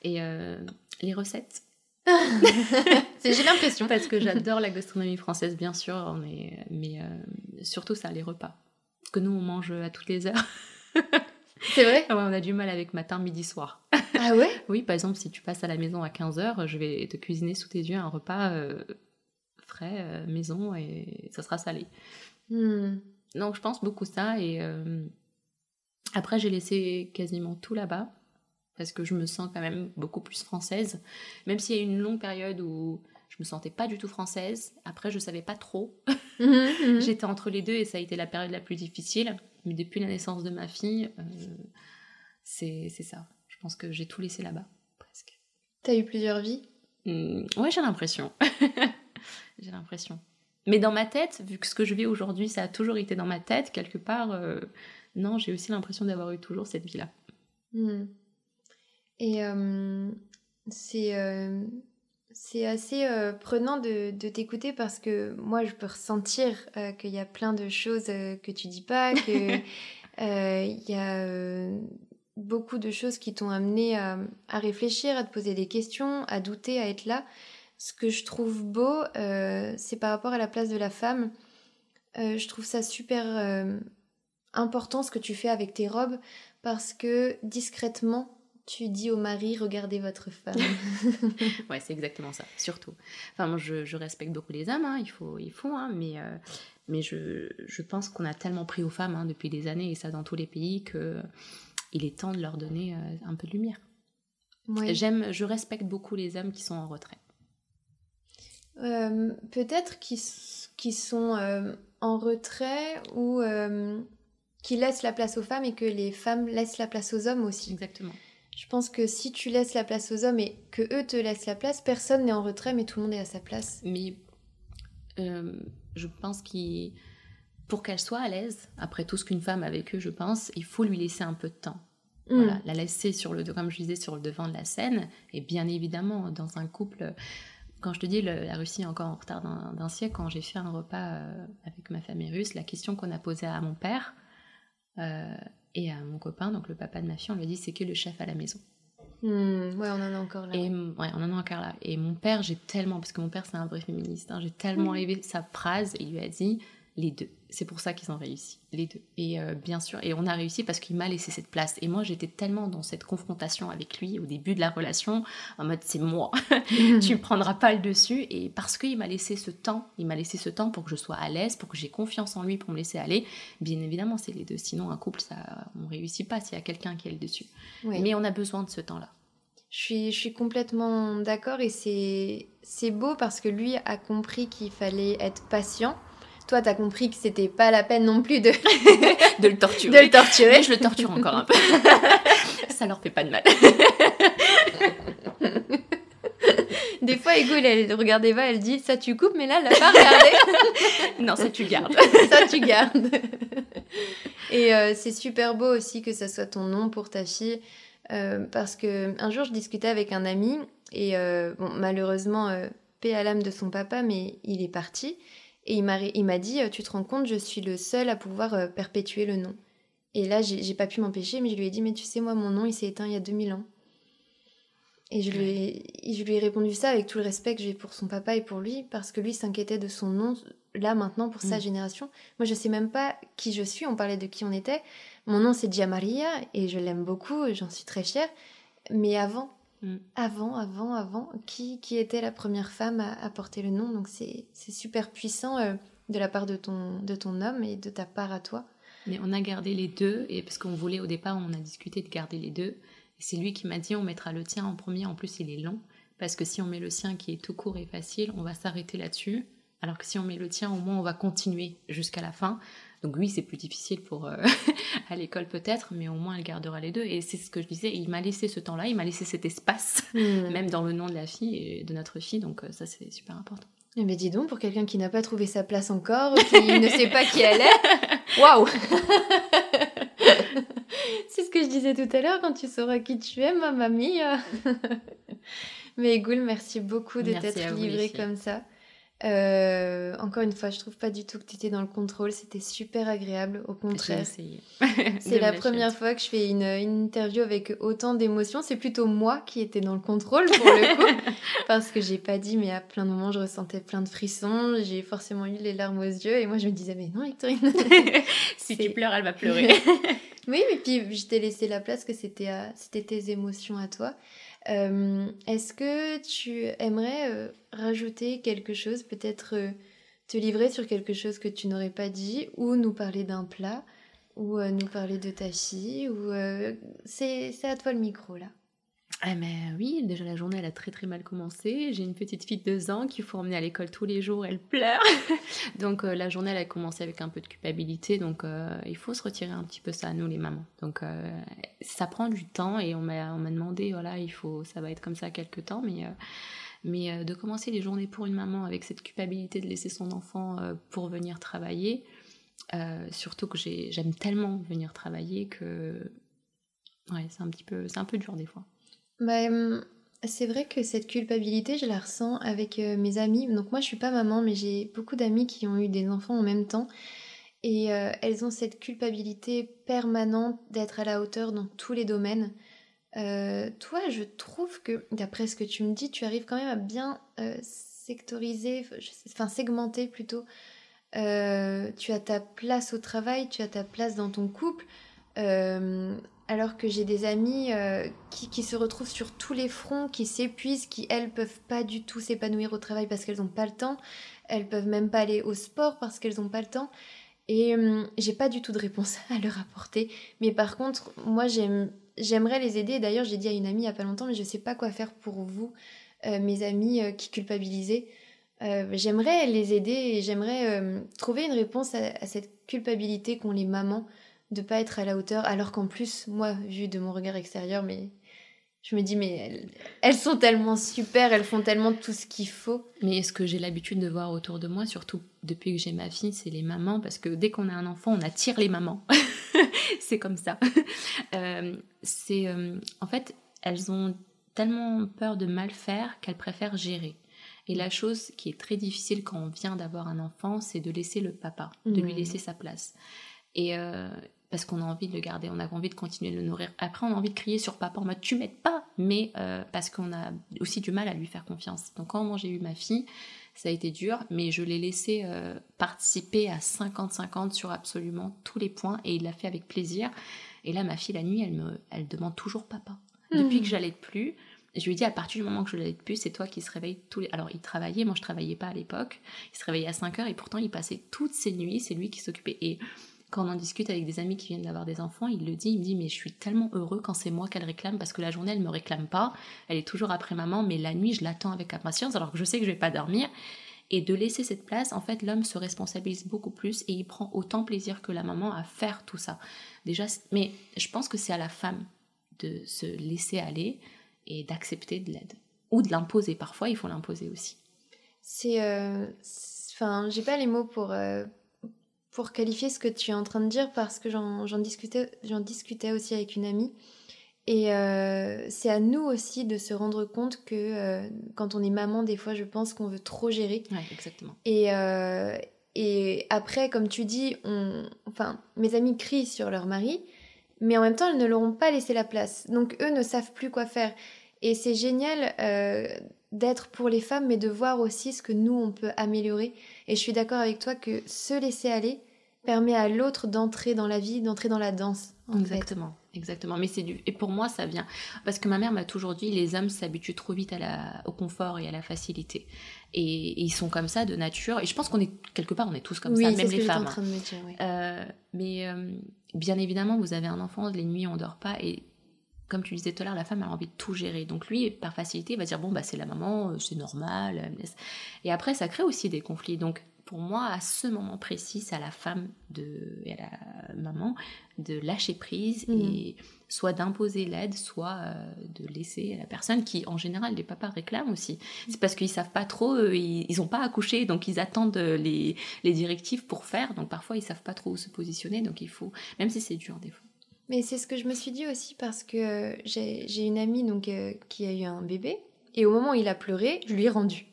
Et euh, les recettes, J'ai l'impression. parce que j'adore la gastronomie française, bien sûr, mais euh, surtout ça, les repas. Parce que nous, on mange à toutes les heures. C'est vrai? Ah ouais, on a du mal avec matin, midi, soir. Ah ouais? Oui, par exemple, si tu passes à la maison à 15h, je vais te cuisiner sous tes yeux un repas euh, frais, euh, maison, et ça sera salé. Hmm. Donc je pense beaucoup ça, et après j'ai laissé quasiment tout là-bas, parce que je me sens quand même beaucoup plus française, même s'il y a eu une longue période où je me sentais pas du tout française, après je savais pas trop, Mhm, mhm. j'étais entre les deux, et ça a été la période la plus difficile, mais depuis la naissance de ma fille, euh, c'est ça. Je pense que j'ai tout laissé là-bas, presque. T'as eu plusieurs vies? Hmm, ouais, j'ai l'impression. j'ai l'impression. Mais dans ma tête, vu que ce que je vis aujourd'hui, ça a toujours été dans ma tête, quelque part, euh, non, j'ai aussi l'impression d'avoir eu toujours cette vie-là. Et euh, c'est euh, c'est assez euh, prenant de, de t'écouter parce que moi, je peux ressentir qu'il y a plein de choses que tu dis pas, que euh, il y a beaucoup de choses qui t'ont amené à, à réfléchir, à te poser des questions, à douter, à être là. Ce que je trouve beau, c'est par rapport à la place de la femme. Je trouve ça super important ce que tu fais avec tes robes parce que discrètement, tu dis au mari regardez votre femme. Ouais, c'est exactement ça, surtout. Enfin, moi, je, je respecte beaucoup les hommes, hein, il faut, il faut hein, mais, euh, mais je, je pense qu'on a tellement pris aux femmes hein, depuis des années, et ça dans tous les pays, que il est temps de leur donner euh, un peu de lumière. Ouais. J'aime, je respecte beaucoup les hommes qui sont en retrait. Euh, Peut-être qui, qui sont en retrait ou qui laissent la place aux femmes et que les femmes laissent la place aux hommes aussi. Exactement. Je pense que si tu laisses la place aux hommes et que eux te laissent la place, personne n'est en retrait mais tout le monde est à sa place. Mais euh, je pense qu'il, pour qu'elle soit à l'aise, après tout ce qu'une femme a vécu, je pense, il faut lui laisser un peu de temps. Voilà, Mm. la laisser sur le, comme je disais, sur le devant de la scène. Et bien évidemment, dans un couple, quand je te dis le- la Russie est encore en retard d'un d'un siècle, quand j'ai fait un repas euh, avec ma famille russe, la question qu'on a posée à mon père euh, et à mon copain, donc le papa de ma fille, on lui a dit c'est qui le chef à la maison Mm, Ouais, on en a encore là. Et ouais, on en a encore là. Et mon père, j'ai tellement, parce que mon père c'est un vrai féministe, hein, j'ai tellement aimé sa phrase et il lui a dit les deux. C'est pour ça qu'ils ont réussi, les deux. Et euh, bien sûr, et on a réussi parce qu'il m'a laissé cette place. Et moi, j'étais tellement dans cette confrontation avec lui au début de la relation, en mode c'est moi, tu ne prendras pas le dessus. Et parce qu'il m'a laissé ce temps, il m'a laissé ce temps pour que je sois à l'aise, pour que j'ai confiance en lui, pour me laisser aller. Bien évidemment, c'est les deux. Sinon, un couple, ça, on réussit pas s'il y a quelqu'un qui est le dessus. Oui. Mais on a besoin de ce temps-là. Je suis, je suis complètement d'accord et c'est, c'est beau parce que lui a compris qu'il fallait être patient. Toi, t'as compris que c'était pas la peine non plus de, De le torturer. de le torturer. Mais je le torture encore un peu. ça leur fait pas de mal. Des fois, Ego, elle, regarde Eva, elle dit Ça, tu coupes, mais là, elle l'a pas regardé. non, ça tu gardes. ça, tu gardes. Et euh, c'est super beau aussi que ça soit ton nom pour ta fille. euh, parce que un jour, je discutais avec un ami et euh, bon, malheureusement, paix à l'âme de son papa, mais il est parti. Et il m'a, ré- il m'a dit euh, Tu te rends compte, je suis le seul à pouvoir euh, perpétuer le nom. Et là, j'ai, pas pu m'empêcher, mais je lui ai dit Mais tu sais, moi, mon nom, il s'est éteint il y a 2000 ans. Et je lui, ai, je lui ai répondu ça avec tout le respect que j'ai pour son papa et pour lui, parce que lui s'inquiétait de son nom, là, maintenant, pour sa Mm. génération. Moi, je sais même pas qui je suis, on parlait de qui on était. Mon nom, c'est Gia Maria, et je l'aime beaucoup, j'en suis très fière. Mais avant, Mm. avant, avant, avant, qui, qui était la première femme à, à porter le nom? Donc, c'est super puissant euh, de la part de ton, de ton homme et de ta part à toi. Mais on a gardé les deux, et parce qu'on voulait au départ, on a discuté de garder les deux. Et c'est lui qui m'a dit on mettra le tien en premier, en plus il est long. Parce que si on met le sien qui est tout court et facile, on va s'arrêter là-dessus. Alors que si on met le tien, au moins on va continuer jusqu'à la fin. Donc oui, c'est plus difficile pour euh, à l'école peut-être, mais au moins elle gardera les deux. Et c'est ce que je disais, il m'a laissé ce temps-là, il m'a laissé cet espace, Mm. même dans le nom de la fille et de notre fille. Donc euh, ça c'est super important. Mais eh dis donc, pour quelqu'un qui n'a pas trouvé sa place encore, qui ne sait pas qui elle est, waouh C'est ce que je disais tout à l'heure, quand tu sauras qui tu es, ma mamie. Mais Goul, merci beaucoup de t'être livrée comme ça. Euh, encore une fois, je trouve pas du tout que tu étais dans le contrôle. C'était super agréable, au contraire. C'est la première fois que je fais une, interview avec autant d'émotions. C'est plutôt moi qui étais dans le contrôle pour le coup, parce que j'ai pas dit, mais à plein de moments, je ressentais plein de frissons. J'ai forcément eu les larmes aux yeux, et moi, je me disais, mais non, Victorine. si tu pleures, elle va pleurer. oui, mais puis je t'ai laissé la place que c'était tes émotions à toi. Euh, est-ce que tu aimerais euh, rajouter quelque chose, peut-être euh, te livrer sur quelque chose que tu n'aurais pas dit, ou nous parler d'un plat, ou nous parler de ta fille, ou c'est à toi le micro là. Ah mais oui, déjà la journée elle a très très mal commencé. J'ai une petite fille de deux ans qu'il faut emmener à l'école tous les jours, elle pleure. donc euh, la journée elle a commencé avec un peu de culpabilité, donc euh, il faut se retirer un petit peu ça nous les mamans. Donc euh, ça prend du temps et on m'a on m'a demandé voilà il faut ça va être comme ça quelques temps, mais mais de commencer les journées pour une maman avec cette culpabilité de laisser son enfant pour venir travailler, surtout que j'aime tellement venir travailler que ouais c'est un petit peu c'est un peu dur des fois. Bah, c'est vrai que cette culpabilité, je la ressens avec mes amis. Donc moi, je suis pas maman, mais j'ai beaucoup d'amis qui ont eu des enfants en même temps. Et elles ont cette culpabilité permanente d'être à la hauteur dans tous les domaines. Toi, je trouve que, d'après ce que tu me dis, tu arrives quand même à bien sectoriser, enfin segmenter plutôt. tu as ta place au travail, tu as ta place dans ton couple alors que j'ai des amis euh, qui, se retrouvent sur tous les fronts, qui s'épuisent, qui elles peuvent pas du tout s'épanouir au travail parce qu'elles n'ont pas le temps, elles peuvent même pas aller au sport parce qu'elles n'ont pas le temps. Et hum, j'ai pas du tout de réponse à leur apporter. Mais par contre, moi j'aimerais les aider. D'ailleurs, j'ai dit à une amie il y a pas longtemps, mais je sais pas quoi faire pour vous, euh, mes amis euh, qui culpabilisaient. j'aimerais les aider et j'aimerais trouver une réponse à cette culpabilité qu'ont les mamans de pas être à la hauteur, alors qu'en plus, moi, vu de mon regard extérieur, mais je me dis, mais elles, sont tellement super, elles font tellement tout ce qu'il faut. Mais ce que j'ai l'habitude de voir autour de moi, surtout depuis que j'ai ma fille, c'est les mamans, parce que dès qu'on a un enfant, on attire les mamans. c'est comme ça. Euh, c'est, euh, en fait, elles ont tellement peur de mal faire qu'elles préfèrent gérer. Et la chose qui est très difficile quand on vient d'avoir un enfant, c'est de laisser le papa, de lui laisser sa place. Et, euh, parce qu'on a envie de le garder, on a envie de continuer de le nourrir. Après, on a envie de crier sur papa en mode tu m'aides pas, mais euh, parce qu'on a aussi du mal à lui faire confiance. Donc quand j'ai eu ma fille, ça a été dur, mais je l'ai laissé euh, participer à 50-50 sur absolument tous les points et il l'a fait avec plaisir. Et là, ma fille, la nuit, elle me, elle demande toujours papa. Depuis que j'allais plus, je lui dit à partir du moment que je l'allais plus, c'est toi qui se réveille tous les. Alors il travaillait, moi je travaillais pas à l'époque. Il se réveillait à 5 heures et pourtant il passait toutes ses nuits, c'est lui qui s'occupait. Et quand on en discute avec des amis qui viennent d'avoir des enfants, il le dit, il me dit mais je suis tellement heureux quand c'est moi qu'elle réclame parce que la journée elle me réclame pas, elle est toujours après maman, mais la nuit je l'attends avec impatience alors que je sais que je vais pas dormir. Et de laisser cette place, en fait, l'homme se responsabilise beaucoup plus et il prend autant plaisir que la maman à faire tout ça. Déjà, mais je pense que c'est à la femme de se laisser aller et d'accepter de l'aide ou de l'imposer. Parfois, il faut l'imposer aussi. C'est, euh, enfin, j'ai pas les mots pour. Euh, pour qualifier ce que tu es en train de dire parce que j'en discutais, discutais aussi avec une amie. Et euh, c'est à nous aussi de se rendre compte que euh, quand on est maman, des fois, je pense qu'on veut trop gérer. Ouais, exactement. Et, euh, et après, comme tu dis, on, enfin, mes amis crient sur leur mari, mais en même temps, elles ne leur ont pas laissé la place. Donc, eux ne savent plus quoi faire. Et c'est génial d'être pour les femmes, mais de voir aussi ce que nous, on peut améliorer. Et je suis d'accord avec toi que se laisser aller permet à l'autre d'entrer dans la vie, d'entrer dans la danse. exactement, exactement. Mais c'est du et pour moi ça vient parce que ma mère m'a toujours dit les hommes s'habituent trop vite à la... au confort et à la facilité et... ils sont comme ça de nature. Et je pense qu'on est quelque part on est tous comme ça, même les femmes. Euh, mais euh, bien évidemment vous avez un enfant, les nuits on dort pas et comme tu disais tout à l'heure, la femme a envie de tout gérer. Donc lui, par facilité, il va dire bon bah c'est la maman, euh, c'est normal. Et après, ça crée aussi des conflits. Donc pour moi, à ce moment précis, c'est à la femme de, et à la maman de lâcher prise Mhm. et soit d'imposer l'aide, soit euh, de laisser la personne qui, en général, les papas réclament aussi. C'est parce qu'ils savent pas trop, ils, ils ont pas accouché, donc ils attendent euh, les, les directives pour faire. Donc parfois, ils savent pas trop où se positionner, donc il faut, même si c'est dur des fois. Mais c'est ce que je me suis dit aussi parce que euh, j'ai une amie donc, euh, qui a eu un bébé et au moment où il a pleuré, je lui ai rendu.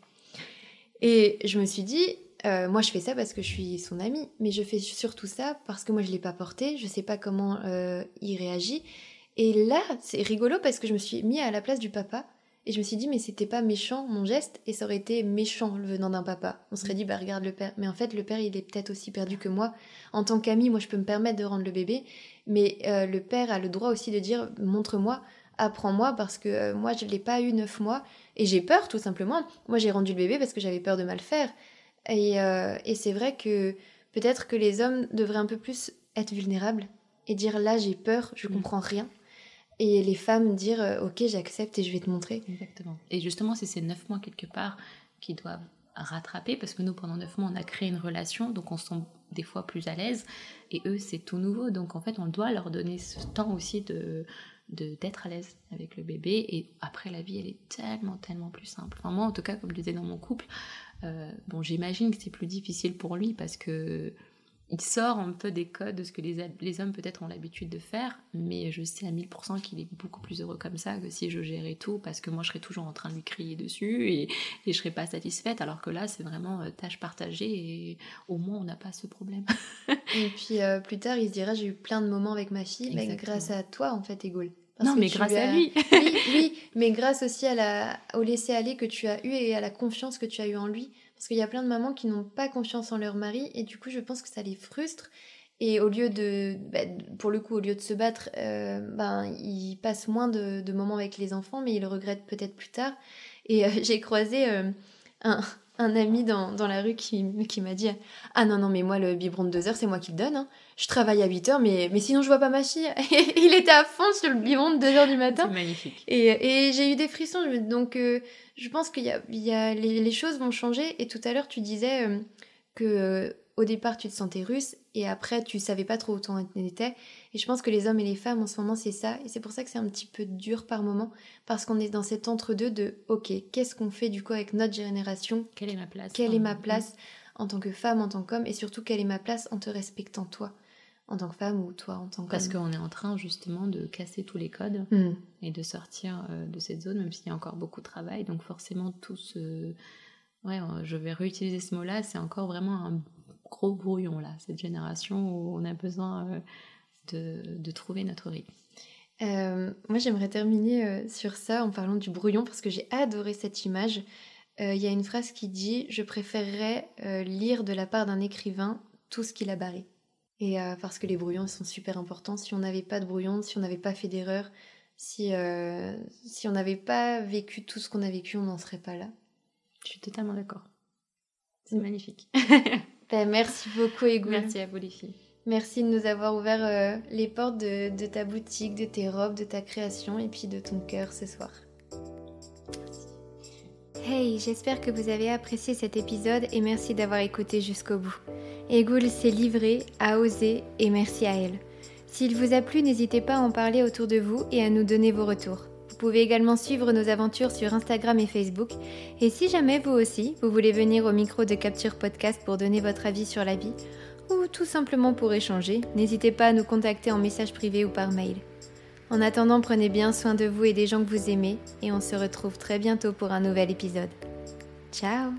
Et je me suis dit, euh, moi je fais ça parce que je suis son amie, mais je fais surtout ça parce que moi je l'ai pas porté, je sais pas comment il réagit. Et là, c'est rigolo parce que je me suis mis à la place du papa et je me suis dit, mais c'était pas méchant mon geste et ça aurait été méchant le venant d'un papa. On serait dit, bah regarde le père. Mais en fait, le père il est peut-être aussi perdu que moi. En tant qu'ami, moi je peux me permettre de rendre le bébé, mais euh, le père a le droit aussi de dire montre-moi, apprends-moi, parce que euh, moi je l'ai pas eu neuf mois et j'ai peur tout simplement. Moi j'ai rendu le bébé parce que j'avais peur de mal faire. Et, euh, et c'est vrai que peut-être que les hommes devraient un peu plus être vulnérables et dire là j'ai peur, je Mm. comprends rien. Et les femmes dire ok j'accepte et je vais te montrer. Exactement. Et justement, c'est ces neuf mois quelque part qui doivent rattraper, parce que nous, pendant neuf mois, on a créé une relation, donc on se sent des fois plus à l'aise, et eux, c'est tout nouveau. Donc en fait, on doit leur donner ce temps aussi de d'être à l'aise avec le bébé. Et après la vie elle est tellement tellement plus simple. Enfin moi en tout cas comme je disais dans mon couple euh, bon j'imagine que c'est plus difficile pour lui parce que il sort un peu des codes de ce que les, les hommes peut-être ont l'habitude de faire, mais je sais à 1000% qu'il est beaucoup plus heureux comme ça que si je gérais tout, parce que moi je serais toujours en train de lui crier dessus et, et je serais pas satisfaite, alors que là c'est vraiment euh, tâche partagée et au moins on n'a pas ce problème. Et puis euh, plus tard il se dira j'ai eu plein de moments avec ma fille, mais Exactement. grâce à toi en fait. Parce non mais grâce à lui oui, oui, mais grâce aussi à la, au laisser-aller que tu as eu et à la confiance que tu as eu en lui. Parce qu'il y a plein de mamans qui n'ont pas confiance en leur mari et du coup, je pense que ça les frustre. Et au lieu de, bah, pour le coup, au lieu de se battre, euh, ben, ils passent moins de, moments avec les enfants, mais ils le regrettent peut-être plus tard. Et euh, j'ai croisé euh, un, un ami dans, la rue qui, qui m'a dit Ah non, non, mais moi, le biberon de 2 heures, c'est moi qui le donne. hein. Je travaille à 8 heures, mais, mais sinon, je vois pas ma fille. Il était à fond sur le biberon de 2 heures du matin. Magnifique. Et, et j'ai eu des frissons. Donc, euh, je pense qu'il y a, y a les, les choses vont changer. Et tout à l'heure, tu disais euh, que euh, au départ, tu te sentais russe et après, tu savais pas trop où t'en étais. Et je pense que les hommes et les femmes en ce moment, c'est ça. Et c'est pour ça que c'est un petit peu dur par moment parce qu'on est dans cet entre-deux de OK, qu'est-ce qu'on fait du coup avec notre génération? Quelle est ma place Quelle est ma place en tant que femme, en tant qu'homme? Et surtout, quelle est ma place en te respectant toi? En tant que femme ou toi en tant qu'homme Parce qu'on est en train justement de casser tous les codes Hmm. et de sortir euh, de cette zone, même s'il y a encore beaucoup de travail. Donc forcément, tout ce... Ouais, euh, je vais réutiliser ce mot-là, c'est encore vraiment un gros brouillon, là, cette génération où on a besoin euh, de, de trouver notre rythme. Euh, moi, j'aimerais terminer sur ça en parlant du brouillon parce que j'ai adoré cette image. Euh, Il y a une phrase qui dit Je préférerais lire de la part d'un écrivain tout ce qu'il a barré. Et euh, parce que les brouillons sont super importants. Si on n'avait pas de brouillon, si on n'avait pas fait d'erreur, si, euh, si on n'avait pas vécu tout ce qu'on a vécu, on n'en serait pas là. Je suis totalement d'accord. C'est Mm. magnifique. Ben, merci beaucoup, Egoul. Merci à vous les filles. Merci de nous avoir ouvert euh, les portes de, de ta boutique, de tes robes, de ta création et puis de ton cœur ce soir. Hey, j'espère que vous avez apprécié cet épisode et merci d'avoir écouté jusqu'au bout. Egoul s'est livrée, a osé et merci à elle. S'il vous a plu, n'hésitez pas à en parler autour de vous et à nous donner vos retours. Vous pouvez également suivre nos aventures sur Instagram et Facebook. Et si jamais vous aussi, vous voulez venir au micro de Capture Podcast pour donner votre avis sur la vie, ou tout simplement pour échanger, n'hésitez pas à nous contacter en message privé ou par mail. En attendant, prenez bien soin de vous et des gens que vous aimez, et on se retrouve très bientôt pour un nouvel épisode. Ciao